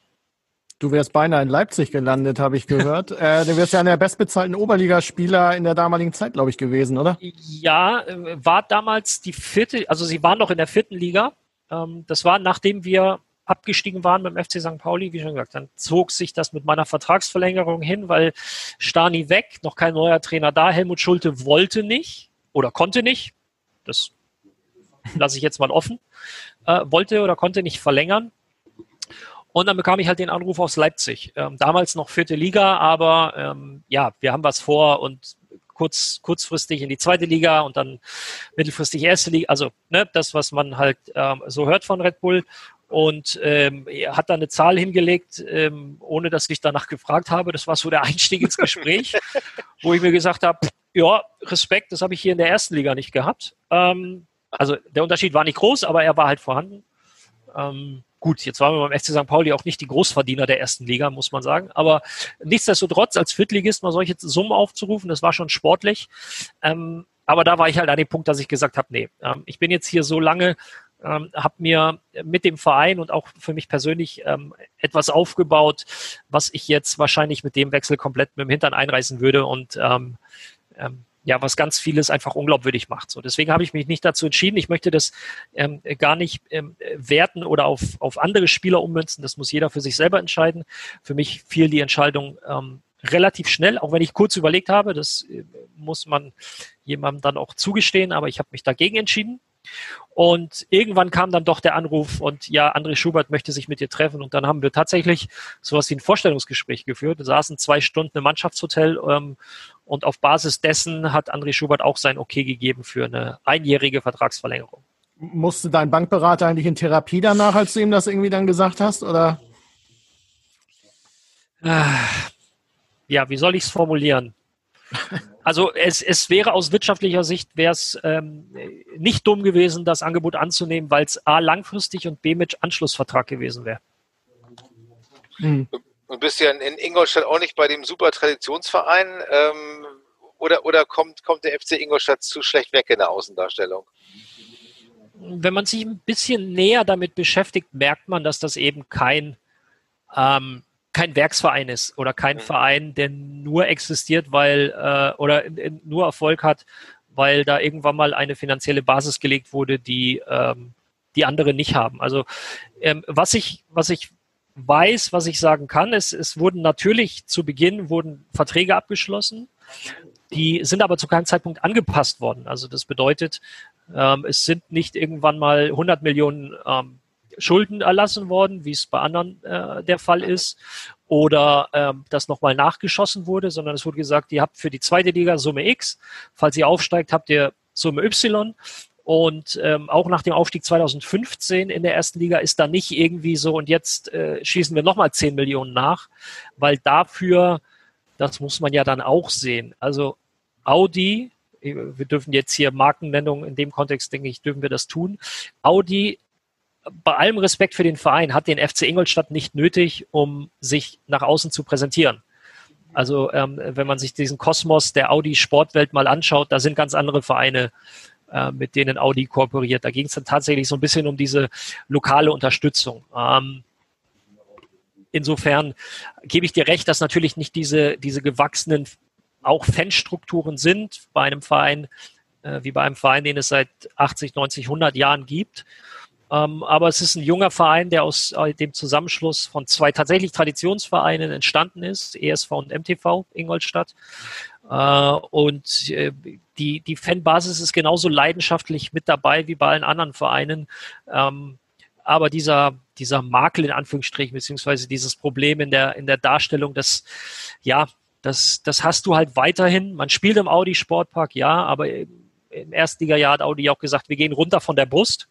Du wärst beinahe in Leipzig gelandet, habe ich gehört. äh, du wärst ja einer der bestbezahlten Oberligaspieler in der damaligen Zeit, glaube ich, gewesen, oder?
Ja, äh, war damals die vierte, also sie waren noch in der vierten Liga. Ähm, das war, nachdem wir abgestiegen waren beim FC St. Pauli, wie schon gesagt, dann zog sich das mit meiner Vertragsverlängerung hin, weil Stani weg, noch kein neuer Trainer da, Helmut Schulte wollte nicht oder konnte nicht. Das lasse ich jetzt mal offen. Äh, wollte oder konnte nicht verlängern. Und dann bekam ich halt den Anruf aus Leipzig. Ähm, damals noch vierte Liga, aber ähm, ja, wir haben was vor und kurz, kurzfristig in die zweite Liga und dann mittelfristig erste Liga. Also ne, das, was man halt ähm, so hört von Red Bull. Und ähm, er hat da eine Zahl hingelegt, ähm, ohne dass ich danach gefragt habe. Das war so der Einstieg ins Gespräch, wo ich mir gesagt habe, ja, Respekt, das habe ich hier in der ersten Liga nicht gehabt. Ähm, also der Unterschied war nicht groß, aber er war halt vorhanden. Gut, jetzt waren wir beim FC St. Pauli auch nicht die Großverdiener der ersten Liga, muss man sagen. Aber nichtsdestotrotz, als Viertligist mal solche Summen aufzurufen, das war schon sportlich. Ähm, aber da war ich halt an dem Punkt, dass ich gesagt habe, nee, ähm, ich bin jetzt hier so lange, ähm, habe mir mit dem Verein und auch für mich persönlich ähm, etwas aufgebaut, was ich jetzt wahrscheinlich mit dem Wechsel komplett mit dem Hintern einreißen würde. Und ähm, ähm, ja, was ganz vieles einfach unglaubwürdig macht. So, deswegen habe ich mich nicht dazu entschieden. Ich möchte das ähm, gar nicht ähm, werten oder auf, auf andere Spieler ummünzen. Das muss jeder für sich selber entscheiden. Für mich fiel die Entscheidung ähm, relativ schnell, auch wenn ich kurz überlegt habe. Das äh, muss man jemandem dann auch zugestehen, aber ich habe mich dagegen entschieden. Und irgendwann kam dann doch der Anruf und ja, André Schubert möchte sich mit dir treffen. Und dann haben wir tatsächlich sowas wie ein Vorstellungsgespräch geführt. Wir saßen zwei Stunden im Mannschaftshotel ähm, und auf Basis dessen hat André Schubert auch sein Okay gegeben für eine einjährige Vertragsverlängerung.
Musste dein Bankberater eigentlich in Therapie danach, als du ihm das irgendwie dann gesagt hast? Oder?
Ja, wie soll ich es formulieren? Also es, es wäre aus wirtschaftlicher Sicht wäre es ähm, nicht dumm gewesen, das Angebot anzunehmen, weil es A langfristig und B mit Anschlussvertrag gewesen wäre.
Hm. Du bist ja in Ingolstadt auch nicht bei dem super Traditionsverein. Ähm, oder oder kommt, kommt der FC Ingolstadt zu schlecht weg in der Außendarstellung?
Wenn man sich ein bisschen näher damit beschäftigt, merkt man, dass das eben kein, ähm, kein Werksverein ist oder kein mhm. Verein, der nur existiert, weil äh, oder in, in, nur Erfolg hat, weil da irgendwann mal eine finanzielle Basis gelegt wurde, die ähm, die andere nicht haben. Also ähm, was ich was ich weiß, was ich sagen kann, ist, es wurden natürlich zu Beginn wurden Verträge abgeschlossen, die sind aber zu keinem Zeitpunkt angepasst worden. Also das bedeutet, ähm, es sind nicht irgendwann mal 100 Millionen ähm, Schulden erlassen worden, wie es bei anderen äh, der Fall ist, oder ähm, das nochmal nachgeschossen wurde, sondern es wurde gesagt, ihr habt für die zweite Liga Summe X, falls ihr aufsteigt, habt ihr Summe Y und ähm, auch nach dem Aufstieg 2015 in der ersten Liga ist da nicht irgendwie so, und jetzt äh, schießen wir nochmal 10 Millionen nach, weil dafür, das muss man ja dann auch sehen. Also Audi, wir dürfen jetzt hier Markennennung in dem Kontext, denke ich, dürfen wir das tun. Audi, bei allem Respekt für den Verein, hat den FC Ingolstadt nicht nötig, um sich nach außen zu präsentieren. Also ähm, wenn man sich diesen Kosmos der Audi-Sportwelt mal anschaut, da sind ganz andere Vereine äh, mit denen Audi kooperiert. Da ging es dann tatsächlich so ein bisschen um diese lokale Unterstützung. Ähm, insofern gebe ich dir recht, dass natürlich nicht diese, diese gewachsenen auch Fanstrukturen sind bei einem Verein, äh, wie bei einem Verein, den es seit 80, 90, 100 Jahren gibt. Ähm, aber es ist ein junger Verein, der aus äh, dem Zusammenschluss von zwei tatsächlich Traditionsvereinen entstanden ist, ESV und MTV Ingolstadt. Äh, und äh, die, die Fanbasis ist genauso leidenschaftlich mit dabei wie bei allen anderen Vereinen. Ähm, aber dieser, dieser Makel in Anführungsstrichen, beziehungsweise dieses Problem in der, in der Darstellung, das, ja, das, das hast du halt weiterhin. Man spielt im Audi Sportpark, ja, aber im Erstliga-Jahr hat Audi auch gesagt, wir gehen runter von der Brust.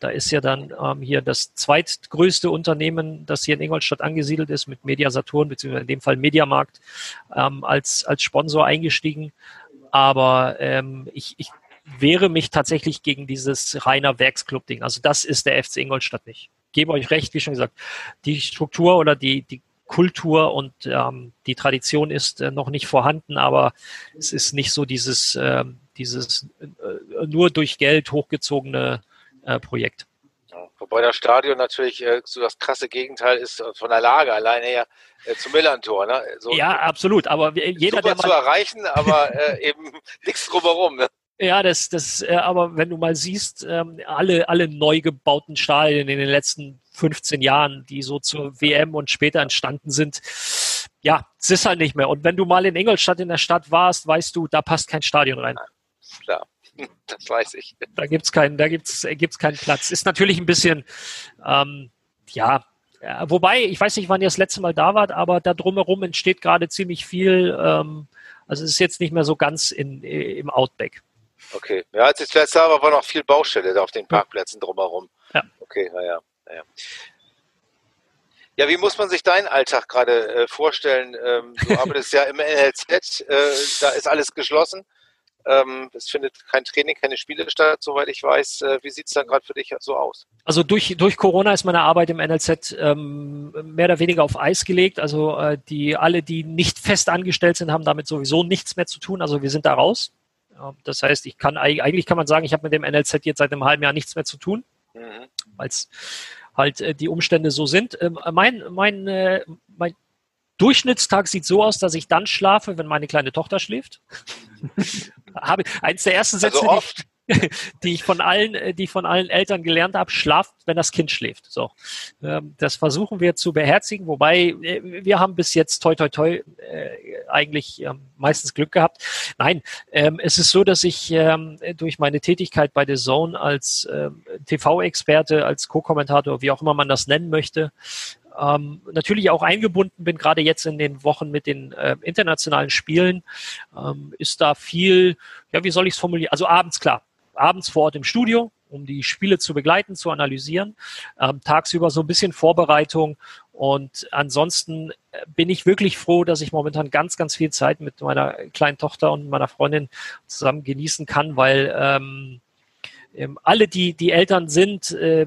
Da ist ja dann ähm, hier das zweitgrößte Unternehmen, das hier in Ingolstadt angesiedelt ist, mit Media Saturn, beziehungsweise in dem Fall Mediamarkt, ähm, als, als Sponsor eingestiegen. Aber ähm, ich, ich wehre mich tatsächlich gegen dieses reiner Werksclub-Ding. Also das ist der FC Ingolstadt nicht. Ich gebe euch recht, wie schon gesagt, die Struktur oder die, die Kultur und ähm, die Tradition ist äh, noch nicht vorhanden, aber es ist nicht so dieses, äh, dieses äh, nur durch Geld hochgezogene äh, Projekt.
wobei das Stadion natürlich äh, so das krasse Gegenteil ist äh, von der Lage alleine her äh, zum Millantor. Ne?
So, ja, absolut. Aber jeder,
der mal zu erreichen, aber äh, eben nichts drumherum. Ne?
Ja, das, das, äh, aber wenn du mal siehst, ähm, alle, alle neu gebauten Stadien in den letzten 15 Jahren, die so zur WM und später entstanden sind, ja, es ist halt nicht mehr. Und wenn du mal in Ingolstadt in der Stadt warst, weißt du, da passt kein Stadion rein.
Klar. das weiß ich.
Da gibt's keinen, da gibt's, gibt's keinen Platz. Ist natürlich ein bisschen, ähm, ja, ja, wobei, ich weiß nicht, wann ihr das letzte Mal da wart, aber da drumherum entsteht gerade ziemlich viel. Ähm, also es ist jetzt nicht mehr so ganz in, im Outback.
Okay. Ja, als ich zuletzt da war, war noch viel Baustelle da auf den Parkplätzen drumherum.
Ja.
Okay, naja. naja. Ja, wie muss man sich deinen Alltag gerade äh, vorstellen? Ähm, du arbeitest ja im NLZ, äh, da ist alles geschlossen. Ähm, es findet kein Training, keine Spiele statt, soweit ich weiß. Äh, wie sieht es dann gerade für dich so aus?
Also durch, durch Corona ist meine Arbeit im NLZ ähm, mehr oder weniger auf Eis gelegt. Also äh, die alle, die nicht fest angestellt sind, haben damit sowieso nichts mehr zu tun. Also wir sind da raus. Das heißt, ich kann eigentlich kann man sagen, ich habe mit dem NLZ jetzt seit einem halben Jahr nichts mehr zu tun, mhm. weil es halt äh, die Umstände so sind. Ähm, mein, mein, äh, mein Durchschnittstag sieht so aus, dass ich dann schlafe, wenn meine kleine Tochter schläft. habe eins der ersten Sätze,
also oft.
Die, die ich von allen, äh, die ich von allen Eltern gelernt habe, schlaft, wenn das Kind schläft. So, ähm, das versuchen wir zu beherzigen. Wobei äh, wir haben bis jetzt toi toi toi äh, eigentlich ähm, meistens Glück gehabt. Nein, ähm, es ist so, dass ich durch meine Tätigkeit bei The Zone als TV-Experte, als Co-Kommentator, wie auch immer man das nennen möchte, ähm, natürlich auch eingebunden bin, gerade jetzt in den Wochen mit den äh, internationalen Spielen, ähm, ist da viel, ja, wie soll ich es formulieren? Also abends klar, abends vor Ort im Studio, um die Spiele zu begleiten, zu analysieren, ähm, tagsüber so ein bisschen Vorbereitung. Und ansonsten äh, bin ich wirklich froh, dass ich momentan ganz, ganz viel Zeit mit meiner kleinen Tochter und meiner Freundin zusammen genießen kann, weil ähm, ähm, alle, die, die Eltern sind, äh,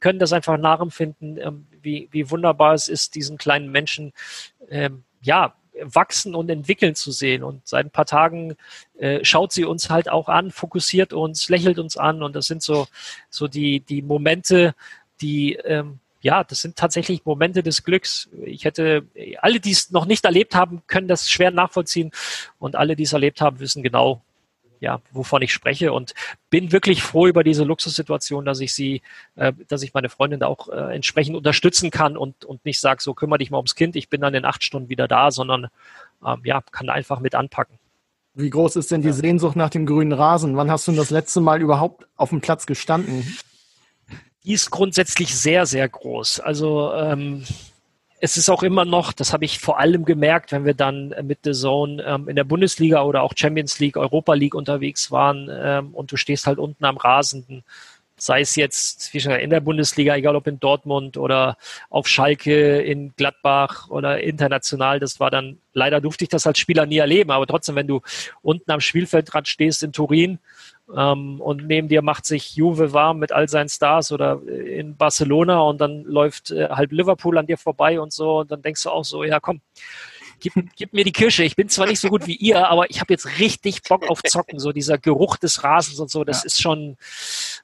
können das einfach nachempfinden, ähm, wie, wie wunderbar es ist, diesen kleinen Menschen, ähm, ja, wachsen und entwickeln zu sehen. Und seit ein paar Tagen äh, schaut sie uns halt auch an, fokussiert uns, lächelt uns an. Und das sind so, so die, die Momente, die, ähm, ja, das sind tatsächlich Momente des Glücks. Ich hätte, alle, die es noch nicht erlebt haben, können das schwer nachvollziehen. Und alle, die es erlebt haben, wissen genau, ja, wovon ich spreche und bin wirklich froh über diese Luxussituation, dass ich sie, äh, dass ich meine Freundin da auch äh, entsprechend unterstützen kann und, und nicht sage, so kümmere dich mal ums Kind, ich bin dann in acht Stunden wieder da, sondern ähm, ja, kann einfach mit anpacken.
Wie groß ist denn die Sehnsucht nach dem grünen Rasen? Wann hast du das letzte Mal überhaupt auf dem Platz gestanden?
Die ist grundsätzlich sehr, sehr groß. Also ähm, es ist auch immer noch, das habe ich vor allem gemerkt, wenn wir dann mit The Zone ähm, in der Bundesliga oder auch Champions League, Europa League unterwegs waren ähm, und du stehst halt unten am Rasenden, sei es jetzt wie schon in der Bundesliga, egal ob in Dortmund oder auf Schalke, in Gladbach oder international, das war dann, leider durfte ich das als Spieler nie erleben, aber trotzdem, wenn du unten am Spielfeldrand stehst in Turin ähm, und neben dir macht sich Juve warm mit all seinen Stars oder in Barcelona und dann läuft äh, halb Liverpool an dir vorbei und so und dann denkst du auch so, ja komm, gib, gib mir die Kirsche. Ich bin zwar nicht so gut wie ihr, aber ich habe jetzt richtig Bock auf Zocken. So dieser Geruch des Rasens und so, das ja. ist schon,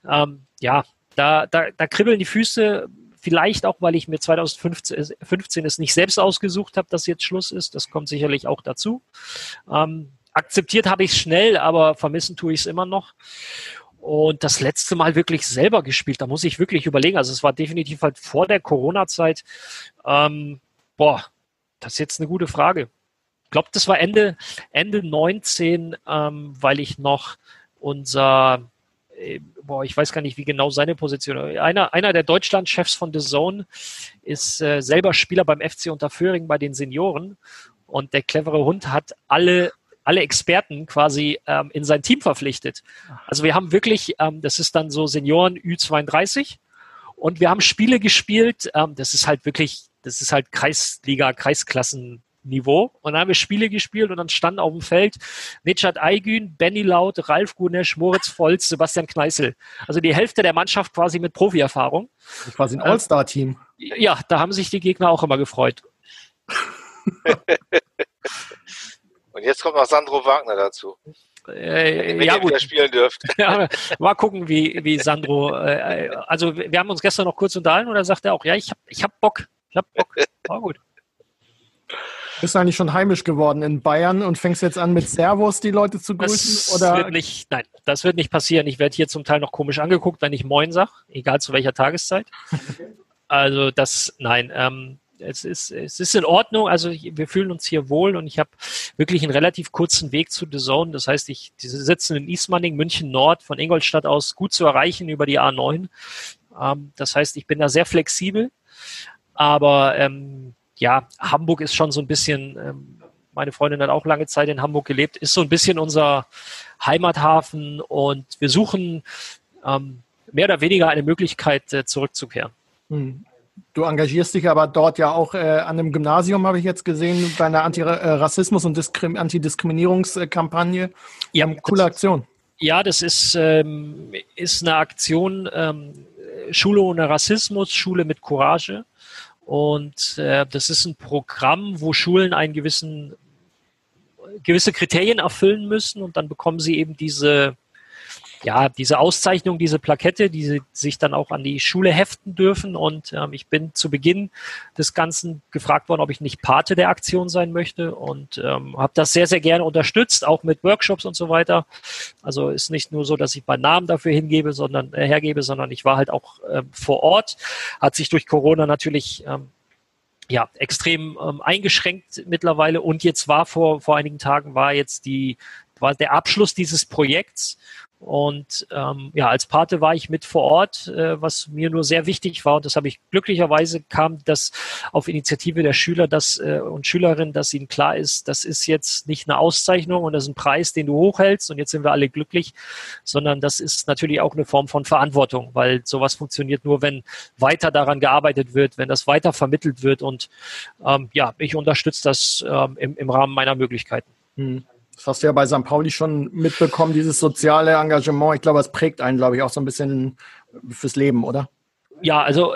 ähm, ja, da, da, da kribbeln die Füße. Vielleicht auch, weil ich mir 2015 15 es nicht selbst ausgesucht habe, dass jetzt Schluss ist. Das kommt sicherlich auch dazu. Ähm, akzeptiert habe ich es schnell, aber vermissen tue ich es immer noch. Und das letzte Mal wirklich selber gespielt, da muss ich wirklich überlegen. Also es war definitiv halt vor der Corona-Zeit. Ähm, boah, das ist jetzt eine gute Frage. Ich glaube, das war Ende, Ende 19, ähm, weil ich noch unser, äh, boah, ich weiß gar nicht, wie genau seine Position. Einer, einer der Deutschlandchefs von The Zone ist äh, selber Spieler beim FC Unterföhring bei den Senioren. Und der clevere Hund hat alle alle Experten quasi ähm, in sein Team verpflichtet. Also wir haben wirklich, ähm, das ist dann so Senioren Ü32 und wir haben Spiele gespielt, ähm, das ist halt wirklich, das ist halt Kreisliga, Kreisklassenniveau. Und dann haben wir Spiele gespielt und dann standen auf dem Feld Nechat Aygün, Benny Laut, Ralf Gunesch, Moritz Volz, Sebastian Kneißl. Also die Hälfte der Mannschaft quasi mit Profi-Erfahrung.
Quasi ein All-Star-Team.
Ja, da haben sich die Gegner auch immer gefreut.
Und jetzt kommt noch Sandro Wagner dazu.
Äh, ja,
gut. spielen dürft.
Ja, mal gucken, wie, wie Sandro. Äh, also, wir haben uns gestern noch kurz unterhalten und da sagt er auch: Ja, ich habe ich hab Bock. Ich habe Bock. War gut.
Bist du eigentlich schon heimisch geworden in Bayern und fängst jetzt an mit Servus die Leute zu
grüßen?
Das oder?
wird nicht, nein, das wird nicht passieren. Ich werde hier zum Teil noch komisch angeguckt, wenn ich Moin sage, egal zu welcher Tageszeit. Also das, nein, ähm, es ist, es ist in Ordnung. Also wir fühlen uns hier wohl und ich habe wirklich einen relativ kurzen Weg zu The Zone. Das heißt, ich diese sitzen in Ismaning, München Nord, von Ingolstadt aus gut zu erreichen über die A9. Ähm, das heißt, ich bin da sehr flexibel. Aber ähm, ja, Hamburg ist schon so ein bisschen, ähm, meine Freundin hat auch lange Zeit in Hamburg gelebt, ist so ein bisschen unser Heimathafen und wir suchen ähm, mehr oder weniger eine Möglichkeit, äh, zurückzukehren.
Du engagierst dich aber dort ja auch äh, an einem Gymnasium, habe ich jetzt gesehen, bei einer Anti-Rassismus- und Diskrim Antidiskriminierungskampagne. Ja, ähm, coole Aktion.
Ja, das ist, ähm, ist eine Aktion ähm, Schule ohne Rassismus, Schule mit Courage. Und äh, das ist ein Programm, wo Schulen einen gewissen gewisse Kriterien erfüllen müssen und dann bekommen sie eben diese ja, diese Auszeichnung, diese Plakette, die sie sich dann auch an die Schule heften dürfen. Und ähm, ich bin zu Beginn des Ganzen gefragt worden, ob ich nicht Pate der Aktion sein möchte und ähm, habe das sehr, sehr gerne unterstützt, auch mit Workshops und so weiter. Also ist nicht nur so, dass ich meinen Namen dafür hingebe, sondern äh, hergebe, sondern ich war halt auch äh, vor Ort. Hat sich durch Corona natürlich ähm, ja, extrem ähm, eingeschränkt mittlerweile. Und jetzt war vor, vor einigen Tagen war jetzt die, war der Abschluss dieses Projekts. Und ähm, ja, als Pate war ich mit vor Ort, äh, was mir nur sehr wichtig war. Und das habe ich glücklicherweise kam das auf Initiative der Schüler das, äh, und Schülerinnen, dass ihnen klar ist, das ist jetzt nicht eine Auszeichnung und das ist ein Preis, den du hochhältst und jetzt sind wir alle glücklich, sondern das ist natürlich auch eine Form von Verantwortung, weil sowas funktioniert nur, wenn weiter daran gearbeitet wird, wenn das weiter vermittelt wird. Und ähm, ja, ich unterstütze das ähm, im, im Rahmen meiner Möglichkeiten. Hm.
Das hast du ja bei St. Pauli schon mitbekommen, dieses soziale Engagement. Ich glaube, es prägt einen, glaube ich, auch so ein bisschen fürs Leben, oder?
Ja, also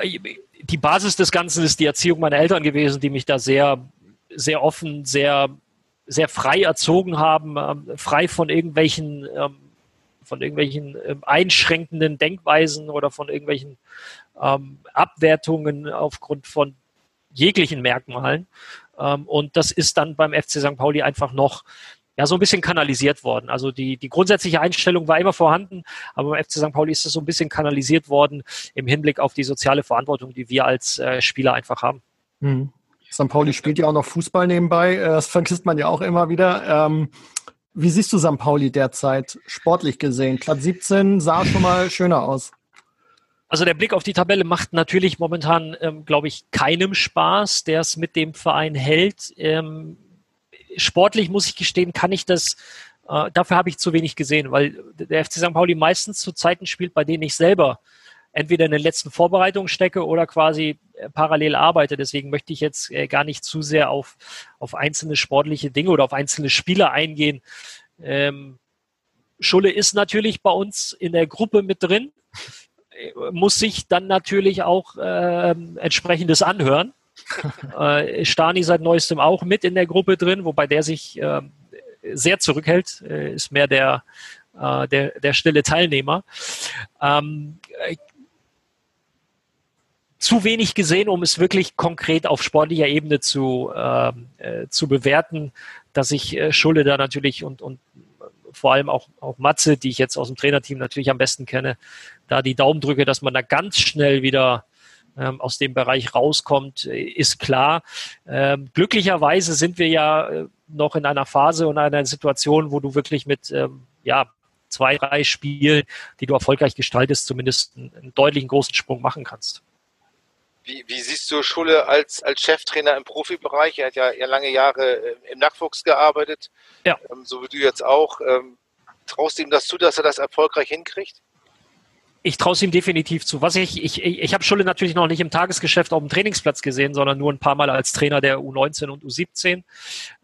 die Basis des Ganzen ist die Erziehung meiner Eltern gewesen, die mich da sehr, sehr offen, sehr, sehr frei erzogen haben, ähm, frei von irgendwelchen, ähm, von irgendwelchen ähm, einschränkenden Denkweisen oder von irgendwelchen Abwertungen aufgrund von jeglichen Merkmalen. und das ist dann beim FC St. Pauli einfach noch ja, so ein bisschen kanalisiert worden. Also die, die grundsätzliche Einstellung war immer vorhanden, aber beim FC St. Pauli ist es so ein bisschen kanalisiert worden im Hinblick auf die soziale Verantwortung, die wir als äh, Spieler einfach haben.
Mhm. St. Pauli spielt ja auch noch Fußball nebenbei, äh, das vergisst man ja auch immer wieder. Ähm, wie siehst du St. Pauli derzeit sportlich gesehen? Platz 17 sah schon mal schöner aus.
Also der Blick auf die Tabelle macht natürlich momentan, ähm, glaube ich, keinem Spaß, der es mit dem Verein hält. Ähm, sportlich muss ich gestehen, kann ich das, äh, dafür habe ich zu wenig gesehen, weil der FC St. Pauli meistens zu Zeiten spielt, bei denen ich selber entweder in den letzten Vorbereitungen stecke oder quasi äh, parallel arbeite. Deswegen möchte ich jetzt äh, gar nicht zu sehr auf, auf einzelne sportliche Dinge oder auf einzelne Spieler eingehen. Ähm, Schulle ist natürlich bei uns in der Gruppe mit drin, äh, muss sich dann natürlich auch äh, entsprechendes anhören. äh, Stani seit neuestem auch mit in der Gruppe drin, wobei der sich äh, sehr zurückhält, äh, ist mehr der, äh, der, der stille Teilnehmer. Ähm, äh, zu wenig gesehen, um es wirklich konkret auf sportlicher Ebene zu, ähm, äh, zu bewerten, dass ich Schulde da natürlich und, und vor allem auch, auch Matze, die ich jetzt aus dem Trainerteam natürlich am besten kenne, da die Daumen drücke, dass man da ganz schnell wieder ähm, aus dem Bereich rauskommt, äh, ist klar. Ähm, glücklicherweise sind wir ja äh, noch in einer Phase und einer Situation, wo du wirklich mit ähm, ja, zwei, drei Spielen, die du erfolgreich gestaltest, zumindest einen, deutlichen großen Sprung machen kannst.
Wie, wie, siehst du Schule als, als Cheftrainer im Profibereich? Er hat ja, ja lange Jahre äh, im Nachwuchs gearbeitet, ja. ähm, so wie du jetzt auch. Ähm, traust du ihm das zu, dass er das erfolgreich hinkriegt?
Ich traue es ihm definitiv zu. Was ich, ich, ich habe Schulle natürlich noch nicht im Tagesgeschäft auf dem Trainingsplatz gesehen, sondern nur ein paar Mal als Trainer der U19 und U17.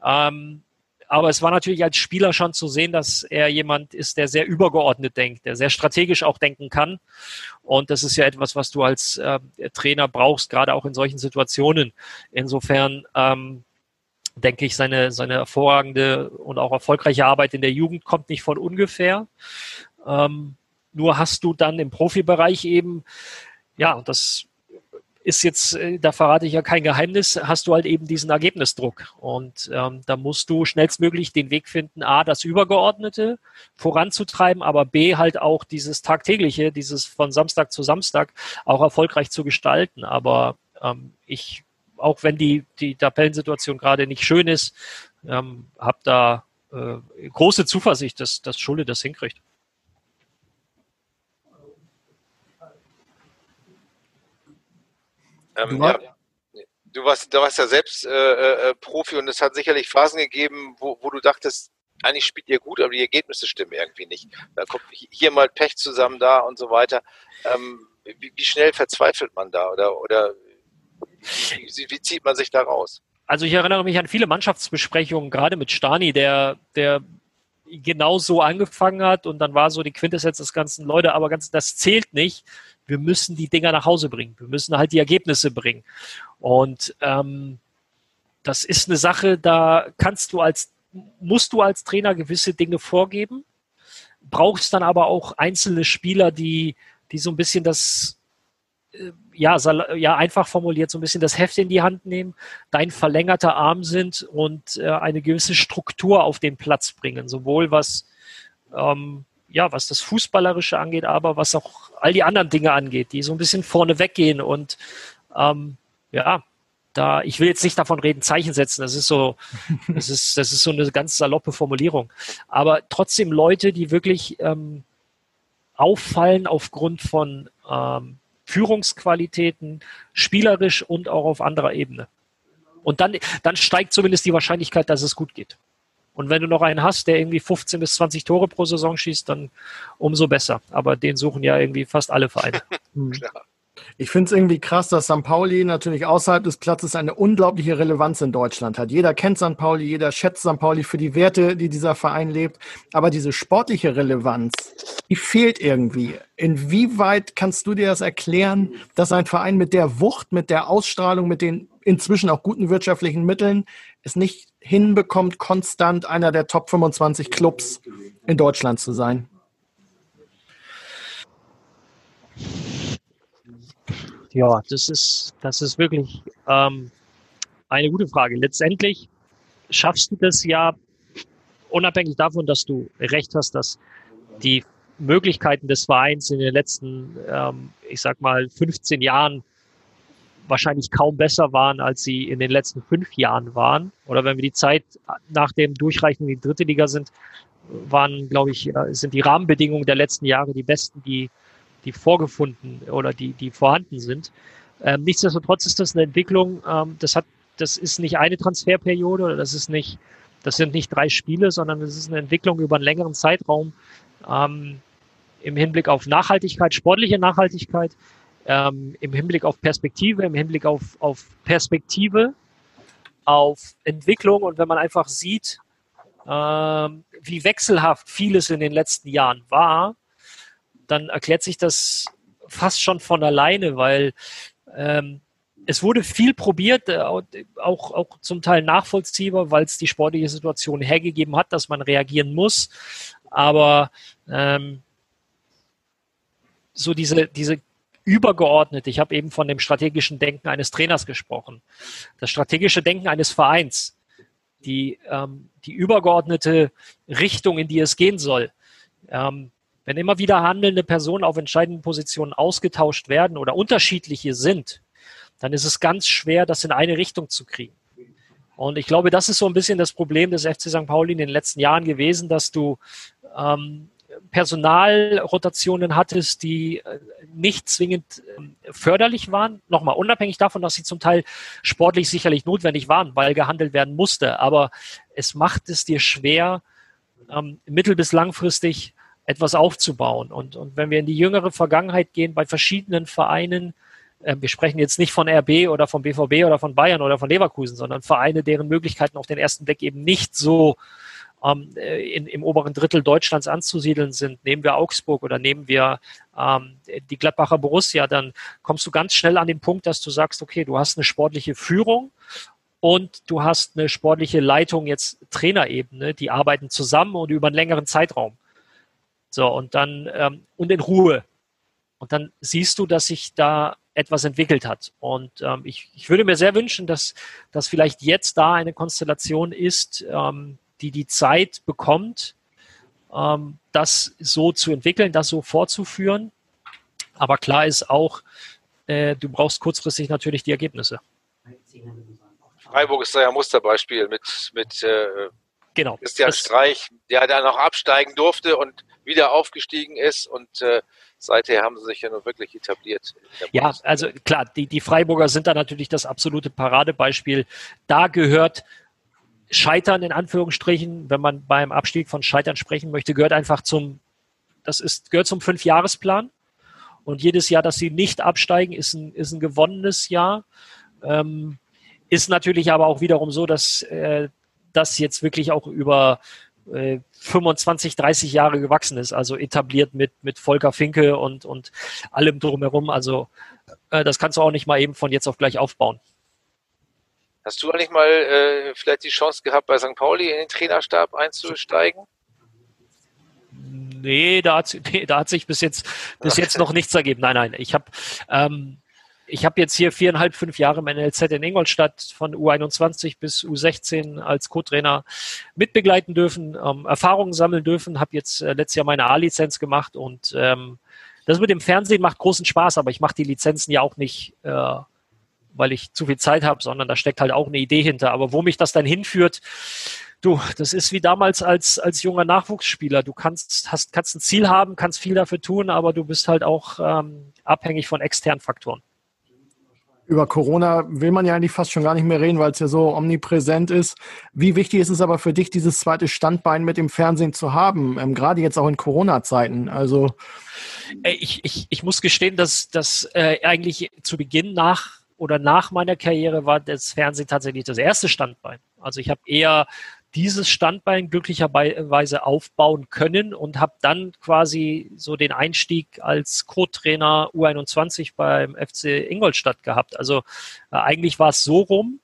Ähm, aber es war natürlich als Spieler schon zu sehen, dass er jemand ist, der sehr übergeordnet denkt, der sehr strategisch auch denken kann. Und das ist ja etwas, was du als äh, Trainer brauchst, gerade auch in solchen Situationen. Insofern ähm, denke ich, seine, seine hervorragende und auch erfolgreiche Arbeit in der Jugend kommt nicht von ungefähr. Ähm, nur hast du dann im Profibereich eben, ja, das ist jetzt, äh, da verrate ich ja kein Geheimnis, hast du halt eben diesen Ergebnisdruck. Und ähm, da musst du schnellstmöglich den Weg finden, A, das Übergeordnete voranzutreiben, aber B, halt auch dieses tagtägliche, dieses von Samstag zu Samstag auch erfolgreich zu gestalten. Aber ähm, ich auch wenn die, die Tabellensituation gerade nicht schön ist, ähm, habe da äh, große Zuversicht, dass, dass Schule das hinkriegt.
Ähm, ja, du, warst, du warst ja selbst äh, äh, Profi und es hat sicherlich Phasen gegeben, wo, wo du dachtest, eigentlich spielt ihr gut, aber die Ergebnisse stimmen irgendwie nicht. Da kommt hier mal Pech zusammen, da und so weiter. Ähm, wie, wie, schnell verzweifelt man da oder, oder wie, wie, zieht man sich da raus?
Also ich erinnere mich an viele Mannschaftsbesprechungen, gerade mit Stani, der, der genau so angefangen hat und dann war so die Quintessenz des ganzen Leute, aber ganz, das zählt nicht. Wir müssen die Dinger nach Hause bringen. Wir müssen halt die Ergebnisse bringen. Und ähm, das ist eine Sache, da kannst du als, musst du als Trainer gewisse Dinge vorgeben, brauchst dann aber auch einzelne Spieler, die, die so ein bisschen das, äh, ja, ja, einfach formuliert, so ein bisschen das Heft in die Hand nehmen, dein verlängerter Arm sind und äh, eine gewisse Struktur auf den Platz bringen, sowohl was, ähm, ja, was das Fußballerische angeht, aber was auch all die anderen Dinge angeht, die so ein bisschen vorne weggehen und ähm, ja, da, ich will jetzt nicht davon reden, Zeichen setzen, das ist so, das ist, das ist so eine ganz saloppe Formulierung. Aber trotzdem Leute, die wirklich ähm, auffallen aufgrund von ähm, Führungsqualitäten, spielerisch und auch auf anderer Ebene. Und dann, dann steigt zumindest die Wahrscheinlichkeit, dass es gut geht. Und wenn du noch einen hast, der irgendwie 15 bis 20 Tore pro Saison schießt, dann umso besser. Aber den suchen ja irgendwie fast alle Vereine.
Klar. Ich finde es irgendwie krass, dass St. Pauli natürlich außerhalb des Platzes eine unglaubliche Relevanz in Deutschland hat. Jeder kennt St. Pauli, jeder schätzt St. Pauli für die Werte, die dieser Verein lebt. Aber diese sportliche Relevanz, die fehlt irgendwie. Inwieweit kannst du dir das erklären, dass ein Verein mit der Wucht, mit der Ausstrahlung, mit den inzwischen auch guten wirtschaftlichen Mitteln es nicht hinbekommt, konstant einer der Top 25 Clubs in Deutschland zu sein?
Ja, das ist, das ist wirklich ähm, eine gute Frage. Letztendlich schaffst du das ja unabhängig davon, dass du recht hast, dass die Möglichkeiten des Vereins in den letzten, ähm, ich sag mal, 15 Jahren wahrscheinlich kaum besser waren, als sie in den letzten fünf Jahren waren. Oder wenn wir die Zeit nach dem Durchreichen in die dritte Liga sind, waren, glaube ich, äh, sind die Rahmenbedingungen der letzten Jahre die besten, die die vorgefunden oder die, die vorhanden sind. Ähm, nichtsdestotrotz ist das eine Entwicklung, ähm, das hat, das ist nicht eine Transferperiode oder das ist nicht, das sind nicht drei Spiele, sondern es ist eine Entwicklung über einen längeren Zeitraum ähm, im Hinblick auf Nachhaltigkeit, sportliche Nachhaltigkeit, ähm, im Hinblick auf Perspektive, im Hinblick auf, auf Perspektive, auf Entwicklung und wenn man einfach sieht, ähm, wie wechselhaft vieles in den letzten Jahren war, dann erklärt sich das fast schon von alleine, weil ähm, es wurde viel probiert, äh, auch, auch zum Teil nachvollziehbar, weil es die sportliche Situation hergegeben hat, dass man reagieren muss. Aber ähm, so diese, diese übergeordnete, ich habe eben von dem strategischen Denken eines Trainers gesprochen, das strategische Denken eines Vereins, die, ähm, die übergeordnete Richtung, in die es gehen soll, ähm, wenn immer wieder handelnde Personen auf entscheidenden Positionen ausgetauscht werden oder unterschiedliche sind, dann ist es ganz schwer, das in eine Richtung zu kriegen. Und ich glaube, das ist so ein bisschen das Problem des FC St. Pauli in den letzten Jahren gewesen, dass du ähm, Personalrotationen hattest, die äh, nicht zwingend ähm, förderlich waren. Nochmal, unabhängig davon, dass sie zum Teil sportlich sicherlich notwendig waren, weil gehandelt werden musste. Aber es macht es dir schwer, ähm, mittel- bis langfristig etwas aufzubauen. Und, und wenn wir in die jüngere Vergangenheit gehen, bei verschiedenen Vereinen, äh, wir sprechen jetzt nicht von RB oder von BVB oder von Bayern oder von Leverkusen, sondern Vereine, deren Möglichkeiten auf den ersten Blick eben nicht so ähm, äh, in, im oberen Drittel Deutschlands anzusiedeln sind. Nehmen wir Augsburg oder nehmen wir ähm, die Gladbacher Borussia, dann kommst du ganz schnell an den Punkt, dass du sagst, okay, du hast eine sportliche Führung und du hast eine sportliche Leitung jetzt Trainerebene, die arbeiten zusammen und über einen längeren Zeitraum. So, und dann, ähm, und in Ruhe. Und dann siehst du, dass sich da etwas entwickelt hat. Und ähm, ich, ich würde mir sehr wünschen, dass, dass vielleicht jetzt da eine Konstellation ist, ähm, die die Zeit bekommt, ähm, das so zu entwickeln, das so fortzuführen. Aber klar ist auch, äh, du brauchst kurzfristig natürlich die Ergebnisse.
Freiburg ist da ja Musterbeispiel mit, mit äh,
genau.
Christian
Das-
Streich, der dann noch absteigen durfte und wieder aufgestiegen ist und äh, seither haben sie sich ja nur wirklich etabliert.
Ja, also klar, die, die Freiburger sind da natürlich das absolute Paradebeispiel. Da gehört Scheitern in Anführungsstrichen, wenn man beim Abstieg von Scheitern sprechen möchte, gehört einfach zum, das ist, gehört zum Fünfjahresplan. Und jedes Jahr, dass sie nicht absteigen, ist ein, ist ein gewonnenes Jahr. Ähm, ist natürlich aber auch wiederum so, dass äh, das jetzt wirklich auch über äh, 25, 30 Jahre gewachsen ist, also etabliert mit, mit Volker Finke und, und allem drumherum. Also äh, das kannst du auch nicht mal eben von jetzt auf gleich aufbauen.
Hast du eigentlich mal äh, vielleicht die Chance gehabt, bei St. Pauli in den Trainerstab einzusteigen?
Nee, da hat, nee, da hat sich bis jetzt, bis jetzt noch nichts ergeben. Nein, nein. Ich habe ähm, ich hab jetzt hier viereinhalb, fünf Jahre im NLZ in Ingolstadt von U21 bis U16 als Co-Trainer mitbegleiten dürfen, ähm, Erfahrungen sammeln dürfen, habe jetzt äh, letztes Jahr meine A-Lizenz gemacht und ähm, das mit dem Fernsehen macht großen Spaß, aber ich mache die Lizenzen ja auch nicht, äh, weil ich zu viel Zeit habe, sondern da steckt halt auch eine Idee hinter. Aber wo mich das dann hinführt, du, das ist wie damals als, als junger Nachwuchsspieler. Du kannst, hast, kannst ein Ziel haben, kannst viel dafür tun, aber du bist halt auch ähm, abhängig von externen Faktoren.
Über Corona will man ja eigentlich fast schon gar nicht mehr reden, weil es ja so omnipräsent ist. Wie wichtig ist es aber für dich, dieses zweite Standbein mit dem Fernsehen zu haben, ähm, gerade jetzt auch in Corona-Zeiten? Also
Äh, Ich, ich, ich muss gestehen, dass das äh, eigentlich zu Beginn nach oder nach meiner Karriere war das Fernsehen tatsächlich das erste Standbein. Also ich habe eher dieses Standbein glücklicherweise aufbauen können und habe dann quasi so den Einstieg als Co-Trainer U21 beim FC Ingolstadt gehabt. Also äh, eigentlich war es so rum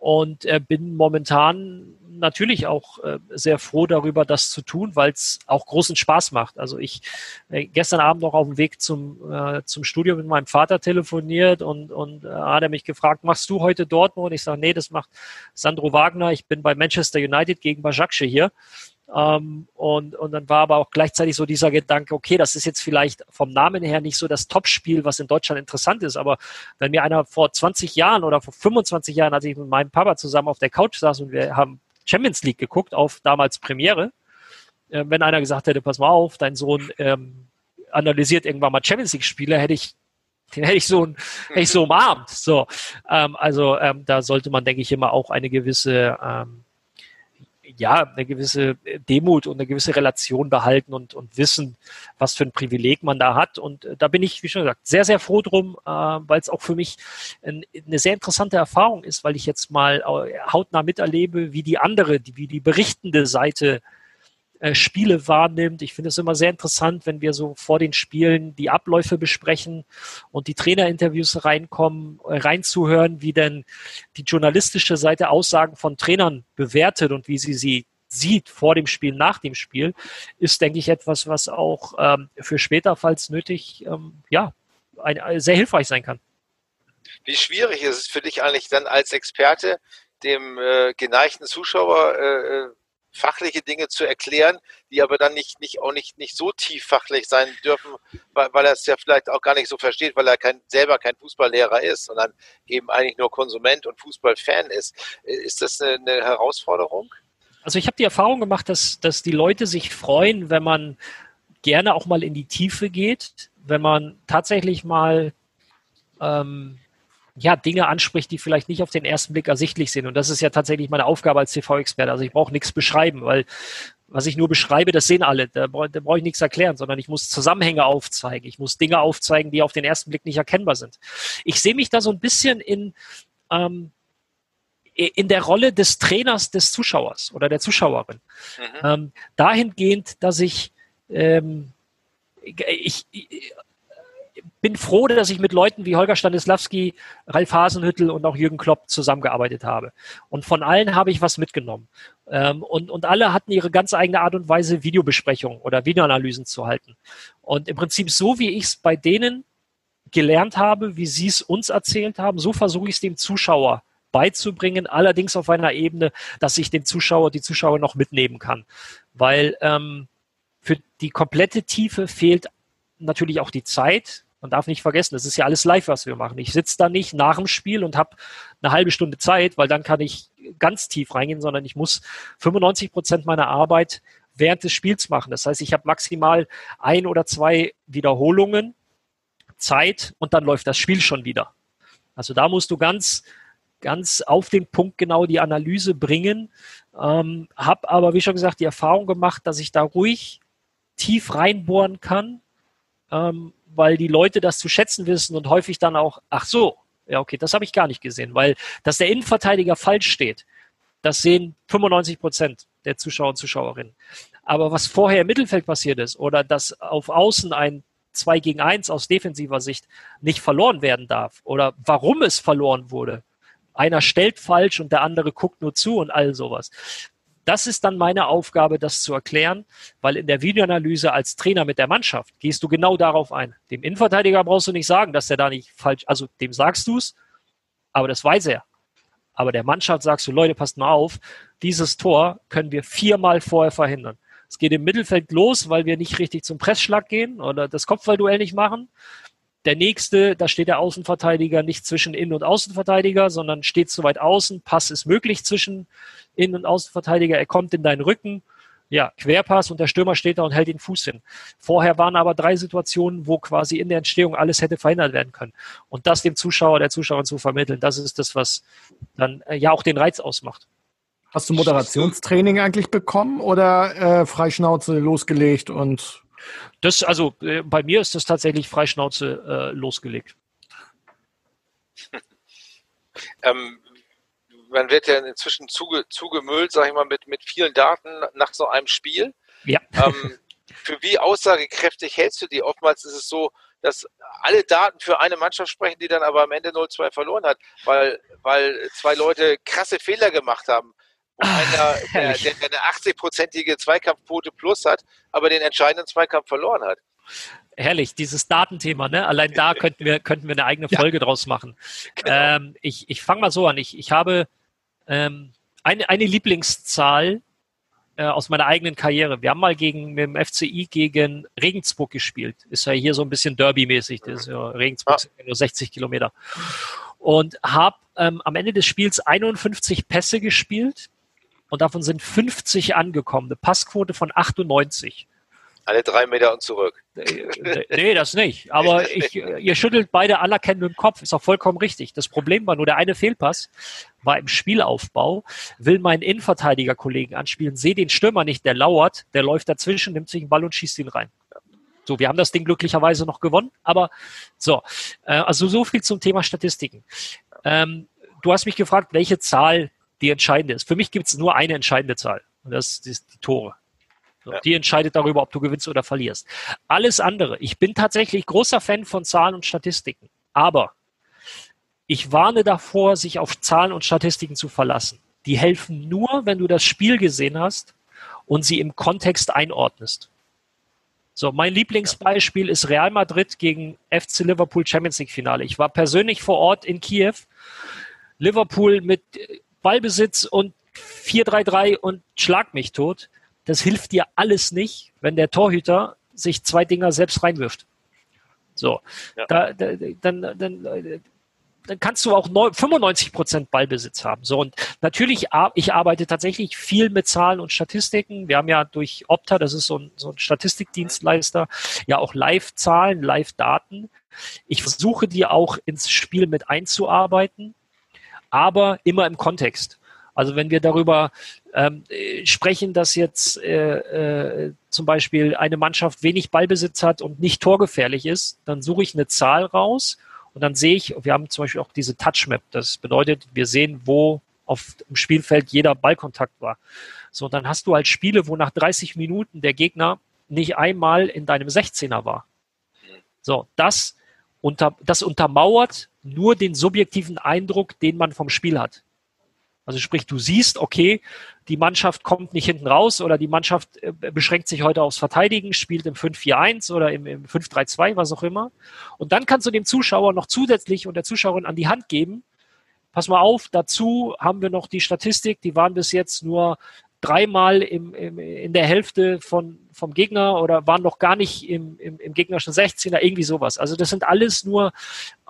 und äh, bin momentan natürlich auch äh, sehr froh darüber, das zu tun, weil es auch großen Spaß macht. Also ich äh, gestern Abend noch auf dem Weg zum, äh, zum Studio mit meinem Vater telefoniert und, und äh, hat er mich gefragt, machst du heute Dortmund? Ich sage, nee, das macht Sandro Wagner. Ich bin bei Manchester United gegen Bajakce hier. Ähm, und, und dann war aber auch gleichzeitig so dieser Gedanke, okay, das ist jetzt vielleicht vom Namen her nicht so das Topspiel, was in Deutschland interessant ist, aber wenn mir einer vor 20 Jahren oder vor 25 Jahren, als ich mit meinem Papa zusammen auf der Couch saß und wir haben Champions League geguckt, auf damals Premiere, äh, wenn einer gesagt hätte, pass mal auf, dein Sohn ähm, analysiert irgendwann mal Champions League-Spiele, hätte ich den hätte ich so, hätte ich so umarmt. So, ähm, also ähm, da sollte man, denke ich, immer auch eine gewisse, ähm, ja, eine gewisse Demut und eine gewisse Relation behalten und, und wissen, was für ein Privileg man da hat. Und äh, da bin ich, wie schon gesagt, sehr, sehr froh drum, äh, weil es auch für mich ein, eine sehr interessante Erfahrung ist, weil ich jetzt mal äh, hautnah miterlebe, wie die andere, die, wie die berichtende Seite äh, Spiele wahrnimmt. Ich finde es immer sehr interessant, wenn wir so vor den Spielen die Abläufe besprechen und die Trainerinterviews reinkommen, äh, reinzuhören, wie denn die journalistische Seite Aussagen von Trainern bewertet und wie sie sie sieht vor dem Spiel, nach dem Spiel, ist, denke ich, etwas, was auch ähm, für später, falls nötig, ähm, ja, ein, ein, sehr hilfreich sein kann.
Wie schwierig ist es für dich eigentlich dann als Experte, dem äh, geneigten Zuschauer äh, fachliche Dinge zu erklären, die aber dann nicht, nicht auch nicht, nicht so tief fachlich sein dürfen, weil, weil er es ja vielleicht auch gar nicht so versteht, weil er kein, selber kein Fußballlehrer ist, sondern eben eigentlich nur Konsument und Fußballfan ist. Ist das eine, eine Herausforderung?
Also ich habe die Erfahrung gemacht, dass, dass die Leute sich freuen, wenn man gerne auch mal in die Tiefe geht, wenn man tatsächlich mal ähm, ja, Dinge anspricht, die vielleicht nicht auf den ersten Blick ersichtlich sind. Und das ist ja tatsächlich meine Aufgabe als TV-Experte. Also ich brauche nichts beschreiben, weil was ich nur beschreibe, das sehen alle. Da, da brauche ich nichts erklären, sondern ich muss Zusammenhänge aufzeigen. Ich muss Dinge aufzeigen, die auf den ersten Blick nicht erkennbar sind. Ich sehe mich da so ein bisschen in, ähm, in der Rolle des Trainers des Zuschauers oder der Zuschauerin. Mhm. Ähm, dahingehend, dass ich, ähm, ich, ich bin froh, dass ich mit Leuten wie Holger Stanislawski, Ralf Hasenhüttel und auch Jürgen Klopp zusammengearbeitet habe. Und von allen habe ich was mitgenommen. Ähm, und, und alle hatten ihre ganz eigene Art und Weise, Videobesprechungen oder Videoanalysen zu halten. Und im Prinzip so, wie ich es bei denen gelernt habe, wie sie es uns erzählt haben, so versuche ich es dem Zuschauer beizubringen, allerdings auf einer Ebene, dass ich den Zuschauer, die Zuschauer noch mitnehmen kann. Weil ähm, für die komplette Tiefe fehlt natürlich auch die Zeit, Man darf nicht vergessen, das ist ja alles live, was wir machen. Ich sitze da nicht nach dem Spiel und habe eine halbe Stunde Zeit, weil dann kann ich ganz tief reingehen, sondern ich muss 95 Prozent meiner Arbeit während des Spiels machen. Das heißt, ich habe maximal ein oder zwei Wiederholungen, Zeit und dann läuft das Spiel schon wieder. Also da musst du ganz, ganz auf den Punkt genau die Analyse bringen. Ähm, habe aber, wie schon gesagt, die Erfahrung gemacht, dass ich da ruhig tief reinbohren kann, ähm, weil die Leute das zu schätzen wissen und häufig dann auch, ach so, ja, okay, das habe ich gar nicht gesehen, weil dass der Innenverteidiger falsch steht, das sehen 95 Prozent der Zuschauer und Zuschauerinnen. Aber was vorher im Mittelfeld passiert ist oder dass auf Außen ein 2 gegen 1 aus defensiver Sicht nicht verloren werden darf oder warum es verloren wurde. Einer stellt falsch und der andere guckt nur zu und all sowas. Das ist dann meine Aufgabe, das zu erklären, weil in der Videoanalyse als Trainer mit der Mannschaft gehst du genau darauf ein. Dem Innenverteidiger brauchst du nicht sagen, dass der da nicht falsch, also dem sagst du es, aber das weiß er. Aber der Mannschaft sagst du, Leute, passt mal auf, dieses Tor können wir viermal vorher verhindern. Es geht im Mittelfeld los, weil wir nicht richtig zum Pressschlag gehen oder das Kopfballduell nicht machen. Der nächste, da steht der Außenverteidiger nicht zwischen Innen- und Außenverteidiger, sondern steht zu weit außen. Pass ist möglich zwischen Innen- und Außenverteidiger. Er kommt in deinen Rücken. Ja, Querpass und der Stürmer steht da und hält den Fuß hin. Vorher waren aber drei Situationen, wo quasi in der Entstehung alles hätte verhindert werden können. Und das dem Zuschauer, der Zuschauerin zu vermitteln, das ist das, was dann äh, ja auch den Reiz ausmacht.
Hast du Moderationstraining eigentlich bekommen oder äh, Freischnauze losgelegt und
das, also äh, bei mir ist das tatsächlich Freischnauze äh, losgelegt.
ähm, man wird ja inzwischen zuge, zugemüllt, sag ich mal, mit, mit vielen Daten nach so einem Spiel.
Ja.
Ähm, für wie aussagekräftig hältst du die? Oftmals ist es so, dass alle Daten für eine Mannschaft sprechen, die dann aber am Ende 0-2 verloren hat, weil, weil zwei Leute krasse Fehler gemacht haben einer, der, der eine 80-prozentige Zweikampfquote plus hat, aber den entscheidenden Zweikampf verloren hat.
Herrlich, dieses Datenthema, ne? Allein da könnten wir, könnten wir eine eigene Folge ja. draus machen. Genau. Ähm, ich ich fange mal so an. Ich, ich habe ähm, eine, eine Lieblingszahl äh, aus meiner eigenen Karriere. Wir haben mal gegen mit dem FCI gegen Regensburg gespielt. Ist ja hier so ein bisschen Derby-mäßig. Ja, Regensburg ah. sind ja nur 60 Kilometer. Und habe ähm, am Ende des Spiels 51 Pässe gespielt und davon sind 50 angekommen. Eine Passquote von 98.
Alle drei Meter und zurück.
Nee, das nicht. Aber ich, ihr schüttelt beide anerkennend mit dem Kopf. Ist auch vollkommen richtig. Das Problem war nur, der eine Fehlpass war im Spielaufbau, will meinen Innenverteidiger-Kollegen anspielen, sehe den Stürmer nicht, der lauert, der läuft dazwischen, nimmt sich einen Ball und schießt ihn rein. So, wir haben das Ding glücklicherweise noch gewonnen, aber so. Äh, also so viel zum Thema Statistiken. Ähm, du hast mich gefragt, welche Zahl die entscheidende ist. Für mich gibt es nur eine entscheidende Zahl und das ist die Tore. So, ja. Die entscheidet darüber, ob du gewinnst oder verlierst. Alles andere. Ich bin tatsächlich großer Fan von Zahlen und Statistiken, aber ich warne davor, sich auf Zahlen und Statistiken zu verlassen. Die helfen nur, wenn du das Spiel gesehen hast und sie im Kontext einordnest. So, mein Lieblingsbeispiel ist Real Madrid gegen FC Liverpool Champions League Finale. Ich war persönlich vor Ort in Kiew. Liverpool mit Ballbesitz und 4-3-3 und schlag mich tot. Das hilft dir alles nicht, wenn der Torhüter sich zwei Dinger selbst reinwirft. So, ja. da, da, dann, dann, dann kannst du auch 95 Prozent Ballbesitz haben. So und natürlich, ich arbeite tatsächlich viel mit Zahlen und Statistiken. Wir haben ja durch Opta, das ist so ein, so ein Statistikdienstleister, ja auch Live-Zahlen, Live-Daten. Ich versuche die auch ins Spiel mit einzuarbeiten aber immer im Kontext. Also wenn wir darüber ähm, sprechen, dass jetzt äh, äh, zum Beispiel eine Mannschaft wenig Ballbesitz hat und nicht torgefährlich ist, dann suche ich eine Zahl raus und dann sehe ich, wir haben zum Beispiel auch diese Touchmap. Das bedeutet, wir sehen, wo auf dem Spielfeld jeder Ballkontakt war. So, dann hast du halt Spiele, wo nach 30 Minuten der Gegner nicht einmal in deinem 16er war. So, das, unter, das untermauert nur den subjektiven Eindruck, den man vom Spiel hat. Also sprich, du siehst, okay, die Mannschaft kommt nicht hinten raus oder die Mannschaft äh, beschränkt sich heute aufs Verteidigen, spielt im 5-4-1 oder im, im 5-3-2, was auch immer. Und dann kannst du dem Zuschauer noch zusätzlich und der Zuschauerin an die Hand geben, pass mal auf, dazu haben wir noch die Statistik, die waren bis jetzt nur dreimal im, im, in der Hälfte von, vom Gegner oder waren noch gar nicht im, im, im gegnerischen 16er, irgendwie sowas. Also das sind alles nur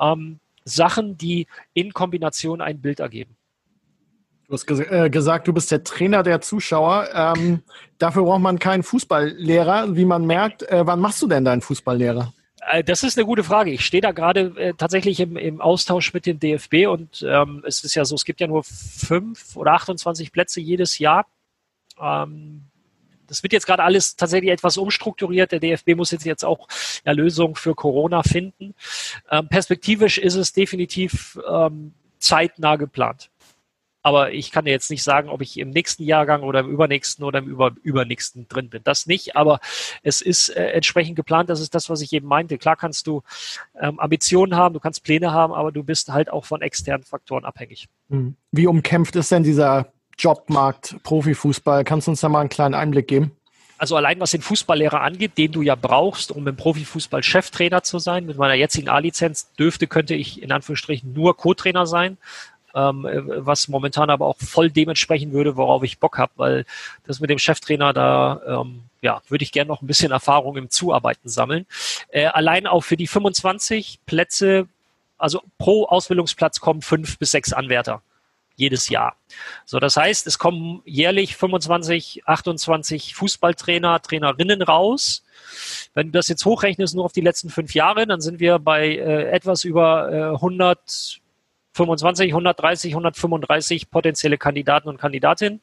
ähm, Sachen, die in Kombination ein Bild ergeben.
Du hast ges äh, gesagt, du bist der Trainer der Zuschauer. Ähm, dafür braucht man keinen Fußballlehrer, wie man merkt. Äh, wann machst du denn deinen Fußballlehrer?
Äh, das ist eine gute Frage. Ich stehe da gerade äh, tatsächlich im, im, Austausch mit dem DFB und ähm, es ist ja so, es gibt ja nur fünf oder 28 Plätze jedes Jahr. Ähm, das wird jetzt gerade alles tatsächlich etwas umstrukturiert. Der DFB muss jetzt, jetzt auch ja, Lösungen für Corona finden. Ähm, perspektivisch ist es definitiv ähm, zeitnah geplant. Aber ich kann dir jetzt nicht sagen, ob ich im nächsten Jahrgang oder im übernächsten oder im über, übernächsten drin bin. Das nicht, aber es ist äh, entsprechend geplant. Das ist das, was ich eben meinte. Klar kannst du ähm, Ambitionen haben, du kannst Pläne haben, aber du bist halt auch von externen Faktoren abhängig.
Hm. Wie umkämpft ist denn dieser Jobmarkt Profifußball? Kannst du uns da mal einen kleinen Einblick geben?
Also allein was den Fußballlehrer angeht, den du ja brauchst, um im Profifußball Cheftrainer zu sein. Mit meiner jetzigen A-Lizenz dürfte, könnte ich in Anführungsstrichen nur Co-Trainer sein ähm, was momentan aber auch voll dementsprechend würde, worauf ich Bock habe, weil das mit dem Cheftrainer da, ähm, ja, würde ich gerne noch ein bisschen Erfahrung im Zuarbeiten sammeln. Äh, allein auch für die 25 Plätze, also pro Ausbildungsplatz kommen fünf bis sechs Anwärter jedes Jahr. So, das heißt, es kommen jährlich 25, 28 Fußballtrainer, Trainerinnen raus. Wenn du das jetzt hochrechnest, nur auf die letzten fünf Jahre, dann sind wir bei äh, etwas über äh, 100 25, 130, 135 potenzielle Kandidaten und Kandidatinnen.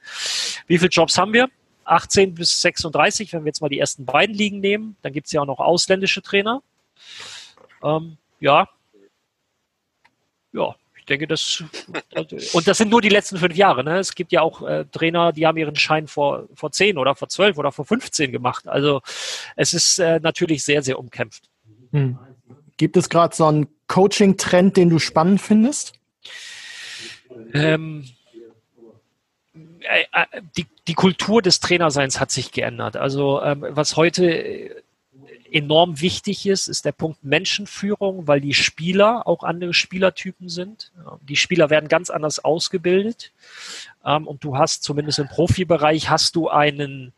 Wie viele Jobs haben wir? 18 bis 36, wenn wir jetzt mal die ersten beiden Ligen nehmen. Dann gibt es ja auch noch ausländische Trainer. Ähm, ja. Ja, ich denke, das. Und das sind nur die letzten fünf Jahre. Ne? Es gibt ja auch äh, Trainer, die haben ihren Schein vor, vor 10 oder vor 12 oder vor 15 gemacht. Also es ist äh, natürlich sehr, sehr umkämpft.
Hm. Gibt es gerade so einen Coaching-Trend, den du spannend findest?
Ähm, äh, äh, die, die Kultur des Trainerseins hat sich geändert. Also ähm, was heute enorm wichtig ist, ist der Punkt Menschenführung, weil die Spieler auch andere Spielertypen sind. Die Spieler werden ganz anders ausgebildet. Ähm, und du hast zumindest im Profibereich hast du einen,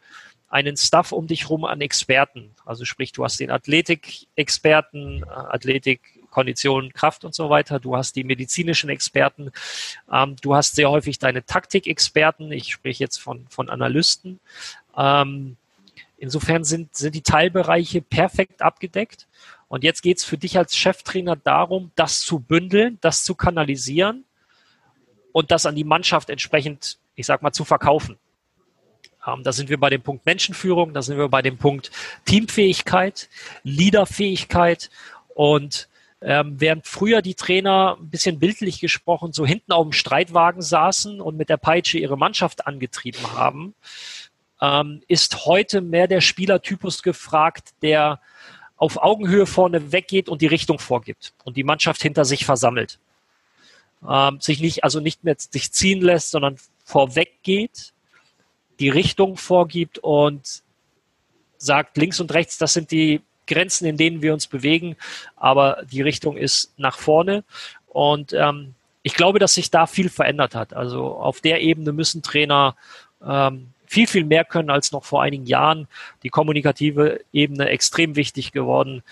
einen Staff um dich rum an Experten. Also sprich, du hast den Athletik-Experten, äh, Athletik Kondition, Kraft und so weiter. Du hast die medizinischen Experten. Ähm, du hast sehr häufig deine Taktikexperten. Ich spreche jetzt von, von Analysten. Ähm, insofern sind, sind die Teilbereiche perfekt abgedeckt. Und jetzt geht es für dich als Cheftrainer darum, das zu bündeln, das zu kanalisieren und das an die Mannschaft entsprechend, ich sag mal, zu verkaufen. Ähm, da sind wir bei dem Punkt Menschenführung, da sind wir bei dem Punkt Teamfähigkeit, Leaderfähigkeit und ähm, während früher die Trainer ein bisschen bildlich gesprochen so hinten auf dem Streitwagen saßen und mit der Peitsche ihre Mannschaft angetrieben haben, ähm, ist heute mehr der Spielertypus gefragt, der auf Augenhöhe vorne weggeht und die Richtung vorgibt und die Mannschaft hinter sich versammelt. Ähm, sich nicht, also nicht mehr sich ziehen lässt, sondern vorweg geht, die Richtung vorgibt und sagt links und rechts, das sind die Grenzen, in denen wir uns bewegen, aber die Richtung ist nach vorne. Und ähm, ich glaube, dass sich da viel verändert hat. Also auf der Ebene müssen Trainer ähm, viel, viel mehr können als noch vor einigen Jahren. Die kommunikative Ebene extrem wichtig geworden.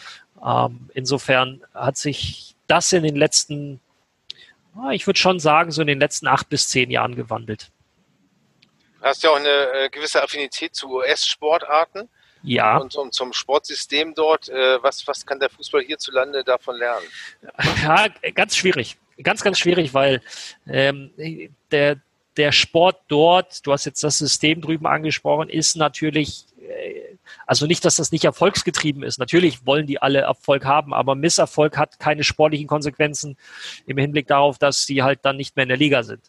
Ähm, insofern hat sich das in den letzten, ich würde schon sagen, so in den letzten acht bis zehn Jahren gewandelt.
Du hast ja auch eine äh, gewisse Affinität zu US-Sportarten.
Ja.
Und zum, zum Sportsystem dort, äh, was, was kann der Fußball hierzulande davon lernen?
Ja, ganz schwierig. Ganz, ganz schwierig, weil ähm, der, der Sport dort, du hast jetzt das System drüben angesprochen, ist natürlich, äh, also nicht, dass das nicht erfolgsgetrieben ist. Natürlich wollen die alle Erfolg haben, aber Misserfolg hat keine sportlichen Konsequenzen im Hinblick darauf, dass sie halt dann nicht mehr in der Liga sind.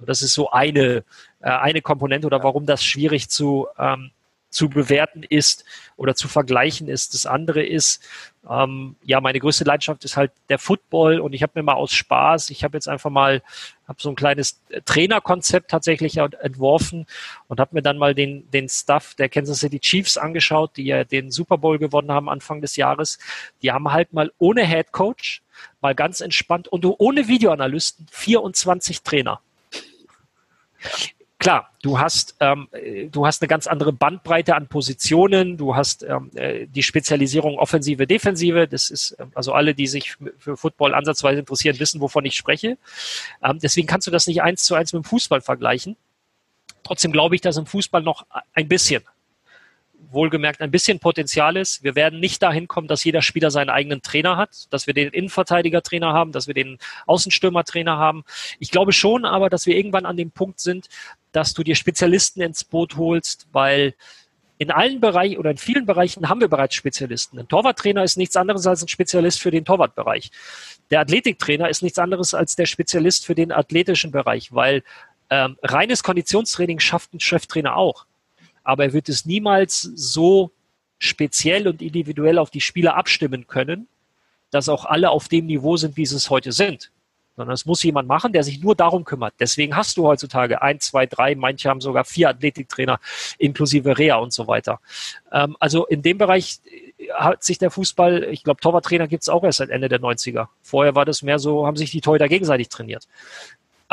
Das ist so eine, äh, eine Komponente oder warum das schwierig zu, ähm, zu bewerten ist oder zu vergleichen ist. Das andere ist, ähm, ja, meine größte Leidenschaft ist halt der Football und ich habe mir mal aus Spaß, ich habe jetzt einfach mal, habe so ein kleines Trainerkonzept tatsächlich entworfen und habe mir dann mal den, den Stuff der Kansas City Chiefs angeschaut, die ja den Super Bowl gewonnen haben Anfang des Jahres. Die haben halt mal ohne Head Coach, mal ganz entspannt und ohne Videoanalysten 24 Trainer klar, du hast, ähm, du hast eine ganz andere Bandbreite an Positionen, du hast ähm, äh, die Spezialisierung Offensive, Defensive. Das ist, ähm, also alle, die sich für Football ansatzweise interessieren, wissen, wovon ich spreche. Ähm, deswegen kannst du das nicht eins zu eins mit dem Fußball vergleichen. Trotzdem glaube ich, dass im Fußball noch ein bisschen wohlgemerkt ein bisschen Potenzial ist. Wir werden nicht dahin kommen, dass jeder Spieler seinen eigenen Trainer hat, dass wir den Innenverteidiger-Trainer haben, dass wir den Außenstürmer-Trainer haben. Ich glaube schon aber, dass wir irgendwann an dem Punkt sind, dass du dir Spezialisten ins Boot holst, weil in allen Bereichen oder in vielen Bereichen haben wir bereits Spezialisten. Ein Torwarttrainer ist nichts anderes als ein Spezialist für den Torwartbereich. Der Athletiktrainer ist nichts anderes als der Spezialist für den athletischen Bereich, weil ähm, reines Konditionstraining schafft ein Cheftrainer auch aber er wird es niemals so speziell und individuell auf die Spieler abstimmen können, dass auch alle auf dem Niveau sind, wie sie es heute sind. Sondern es muss jemand machen, der sich nur darum kümmert. Deswegen hast du heutzutage ein, zwei, drei, manche haben sogar vier Athletiktrainer inklusive Rea und so weiter. Ähm, also in dem Bereich hat sich der Fußball, ich glaube, Torwarttrainer gibt es auch erst seit Ende der 90er. Vorher war das mehr so, haben sich die Torhüter gegenseitig trainiert.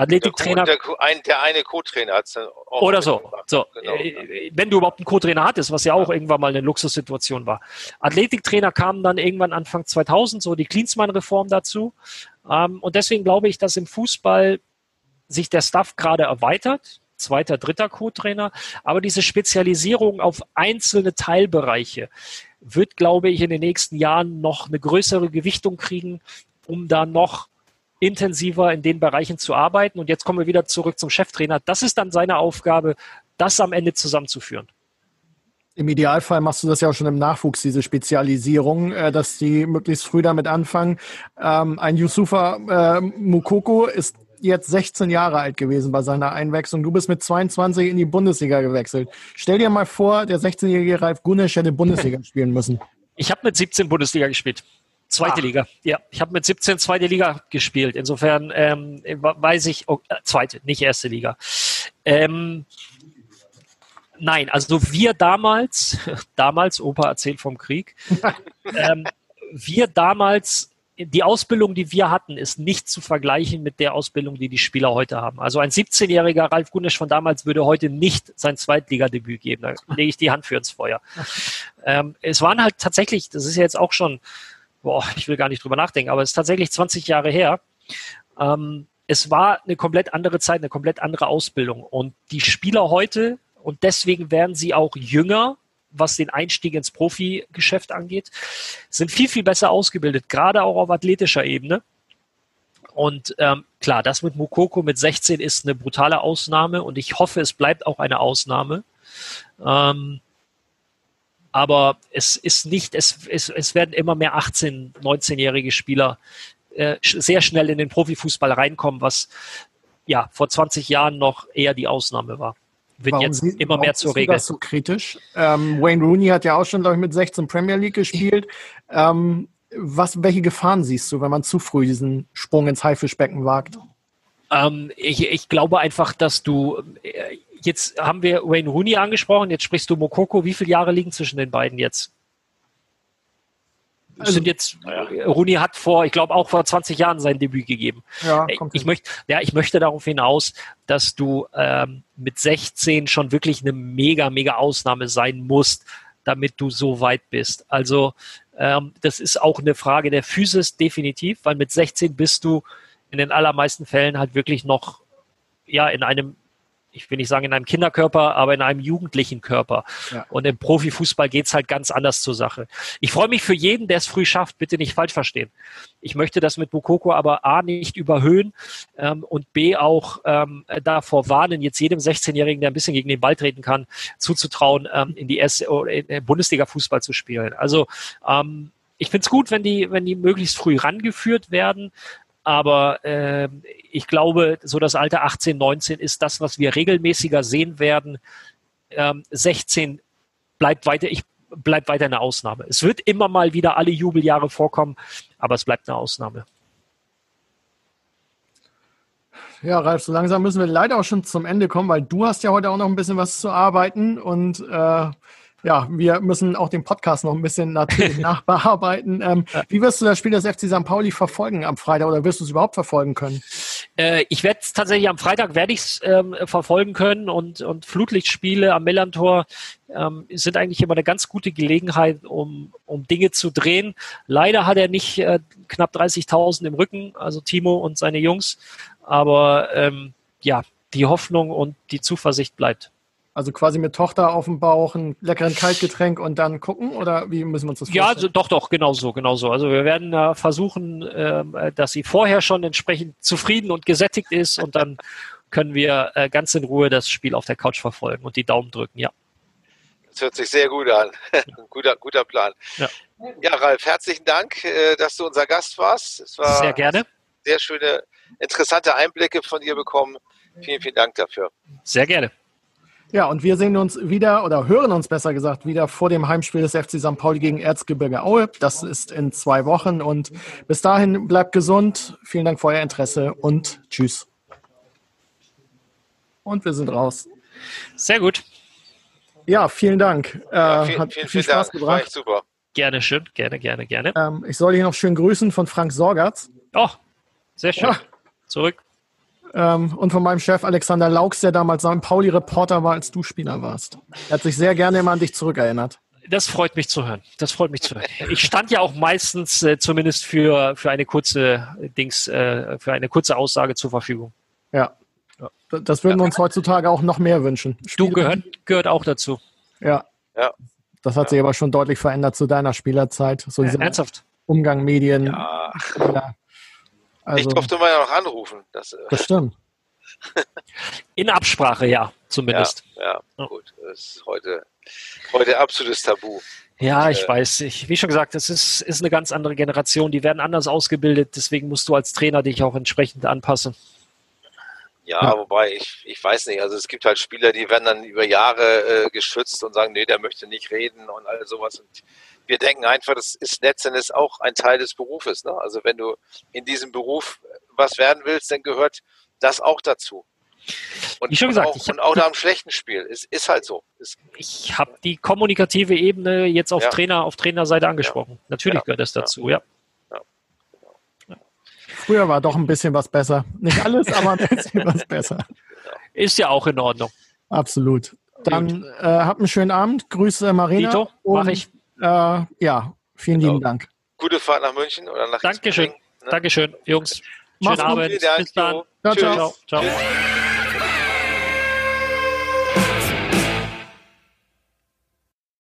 Athletiktrainer.
Der, ein, der eine Co-Trainer hat es dann
auch. Oder so. so. Genau. Äh, wenn du überhaupt einen Co-Trainer hattest, was ja auch ja. irgendwann mal eine Luxussituation war. Athletiktrainer kamen dann irgendwann Anfang 2000, so die Klinsmann-Reform dazu. Ähm, und deswegen glaube ich, dass im Fußball sich der Staff gerade erweitert. Zweiter, dritter Co-Trainer. Aber diese Spezialisierung auf einzelne Teilbereiche wird, glaube ich, in den nächsten Jahren noch eine größere Gewichtung kriegen, um da noch intensiver in den Bereichen zu arbeiten. Und jetzt kommen wir wieder zurück zum Cheftrainer. Das ist dann seine Aufgabe, das am Ende zusammenzuführen.
Im Idealfall machst du das ja auch schon im Nachwuchs, diese Spezialisierung, äh, dass die möglichst früh damit anfangen. Ähm, ein Yusufa äh, Mukoko ist jetzt 16 Jahre alt gewesen bei seiner Einwechslung. Du bist mit 22 in die Bundesliga gewechselt. Stell dir mal vor, der 16-jährige Ralf Gunnisch hätte Bundesliga spielen müssen.
Ich habe mit 17 Bundesliga gespielt. Zweite Ach. Liga. Ja, ich habe mit 17 zweite Liga gespielt. Insofern ähm, weiß ich, oh, äh, zweite, nicht erste Liga. Ähm, nein, also wir damals, damals, Opa erzählt vom Krieg, ähm, wir damals, die Ausbildung, die wir hatten, ist nicht zu vergleichen mit der Ausbildung, die die Spieler heute haben. Also ein 17-jähriger Ralf Gunnisch von damals würde heute nicht sein Zweitligadebüt geben. Da lege ich die Hand für ins Feuer. Ähm, es waren halt tatsächlich, das ist ja jetzt auch schon boah, ich will gar nicht drüber nachdenken, aber es ist tatsächlich 20 Jahre her. Ähm, es war eine komplett andere Zeit, eine komplett andere Ausbildung. Und die Spieler heute, und deswegen werden sie auch jünger, was den Einstieg ins Profigeschäft angeht, sind viel, viel besser ausgebildet, gerade auch auf athletischer Ebene. Und ähm, klar, das mit Mukoko mit 16 ist eine brutale Ausnahme und ich hoffe, es bleibt auch eine Ausnahme. Ähm, aber es ist nicht, es, es, es werden immer mehr 18-, 19-jährige Spieler äh, sehr schnell in den Profifußball reinkommen, was ja vor 20 Jahren noch eher die Ausnahme war. Wird warum jetzt sie, immer mehr zur Regel.
das so kritisch? Ähm, Wayne Rooney hat ja auch schon, glaube ich, mit 16 Premier League gespielt. Ähm, was, welche Gefahren siehst du, wenn man zu früh diesen Sprung ins Haifischbecken wagt?
Ähm, ich, ich glaube einfach, dass du äh, jetzt haben wir Wayne Rooney angesprochen, jetzt sprichst du Mokoko. Wie viele Jahre liegen zwischen den beiden jetzt? Also, sind jetzt, ja. Rooney hat vor, ich glaube auch vor 20 Jahren sein Debüt gegeben. Ja, ich, möchte, ja, ich möchte darauf hinaus, dass du ähm, mit 16 schon wirklich eine mega, mega Ausnahme sein musst, damit du so weit bist. Also ähm, das ist auch eine Frage der Physis definitiv, weil mit 16 bist du in den allermeisten Fällen halt wirklich noch ja in einem ich will nicht sagen in einem Kinderkörper, aber in einem jugendlichen Körper. Ja. Und im Profifußball geht's halt ganz anders zur Sache. Ich freue mich für jeden, der es früh schafft, bitte nicht falsch verstehen. Ich möchte das mit Bukoko aber A nicht überhöhen ähm, und B auch ähm, davor warnen, jetzt jedem 16-Jährigen, der ein bisschen gegen den Ball treten kann, zuzutrauen, ähm, in die erste in Bundesliga-Fußball zu spielen. Also ähm, ich finde es gut, wenn die, wenn die möglichst früh rangeführt werden. Aber äh, ich glaube, so das Alter 18, 19 ist das, was wir regelmäßiger sehen werden. Ähm, 16 bleibt weiter, ich bleibt weiter eine Ausnahme. Es wird immer mal wieder alle Jubeljahre vorkommen, aber es bleibt eine Ausnahme.
Ja, Ralf, so langsam müssen wir leider auch schon zum Ende kommen, weil du hast ja heute auch noch ein bisschen was zu arbeiten und äh, ja, wir müssen auch den Podcast noch ein bisschen natürlich nachbearbeiten. Ähm, wie wirst du das Spiel des FC St. Pauli verfolgen am Freitag oder wirst du es überhaupt verfolgen können?
Äh, ich werde es tatsächlich am Freitag werde ich es ähm, verfolgen können und, und Flutlichtspiele am Millantor ähm, sind eigentlich immer eine ganz gute Gelegenheit, um, um Dinge zu drehen. Leider hat er nicht äh, knapp 30.000 im Rücken, also Timo und seine Jungs, aber ähm, ja, die Hoffnung und die Zuversicht bleibt.
Also quasi mit Tochter auf dem Bauch, ein leckeren Kaltgetränk und dann gucken oder wie müssen wir uns das vorstellen?
Ja, also, doch, doch, genau so, genau so. Also wir werden äh, versuchen, äh, dass sie vorher schon entsprechend zufrieden und gesättigt ist und dann können wir äh, ganz in Ruhe das Spiel auf der Couch verfolgen und die Daumen drücken, ja.
Das hört sich sehr gut an. guter, guter Plan. Ja. ja, Ralf, herzlichen Dank, äh, dass du unser Gast warst.
Es war sehr gerne.
Sehr schöne, interessante Einblicke von dir bekommen. Vielen, vielen Dank dafür.
Sehr gerne.
Ja, und wir sehen uns wieder oder hören uns besser gesagt wieder vor dem Heimspiel des FC St. Pauli gegen Erzgebirge Aue. Das ist in zwei Wochen und bis dahin bleibt gesund. Vielen Dank für euer Interesse und tschüss. Und wir sind raus.
Sehr gut.
Ja, vielen Dank.
Ja, viel, hat viel, viel Spaß Dank. gebracht. super.
Gerne schön, gerne, gerne, gerne.
Ähm, ich soll hier noch schön grüßen von Frank Sorgatz.
Oh, sehr schön. Ja. Zurück.
Ähm, und von meinem Chef Alexander Laux, der damals St. Pauli-Reporter war, als du Spieler warst. Er hat sich sehr gerne immer an dich zurückerinnert.
Das freut mich zu hören. Das freut mich zu hören. Ich stand ja auch meistens äh, zumindest für, für eine kurze Dings, äh, für eine kurze Aussage zur Verfügung.
Ja. Das würden wir uns heutzutage auch noch mehr wünschen.
Spiele du gehört, gehört auch dazu.
Ja. ja. Das hat sich aber schon deutlich verändert zu deiner Spielerzeit. So
ja, ernsthaft?
Umgang, Medien. Ja.
Also, ich durfte mal ja noch anrufen.
Das, äh, das stimmt.
In Absprache, ja, zumindest.
Ja, ja, gut. Das ist heute, heute absolutes Tabu.
Ja, ich äh, weiß. Ich, wie schon gesagt, das ist, ist eine ganz andere Generation. Die werden anders ausgebildet. Deswegen musst du als Trainer dich auch entsprechend anpassen.
Ja, ja, wobei ich, ich weiß nicht, also es gibt halt Spieler, die werden dann über Jahre äh, geschützt und sagen, nee, der möchte nicht reden und all sowas. Und wir denken einfach, das ist letztendlich auch ein Teil des Berufes. Ne? Also wenn du in diesem Beruf was werden willst, dann gehört das auch dazu.
Und, Wie schon gesagt,
auch, und auch nach einem schlechten Spiel. Es ist halt so.
Es ich habe die kommunikative Ebene jetzt auf ja. Trainer, auf Trainerseite angesprochen. Ja. Natürlich ja. gehört das dazu, ja.
Früher war doch ein bisschen was besser. Nicht alles, aber ein bisschen was besser.
Ist ja auch in Ordnung.
Absolut. Dann äh, habt einen schönen Abend. Grüße Marina.
Dito, mach ich.
Äh, ja, vielen genau. lieben Dank.
Gute Fahrt nach München oder nach
Dankeschön. Ne? Dankeschön, Jungs. Schönen Abend.
Bis dann.
Ciao, ciao. ciao. ciao.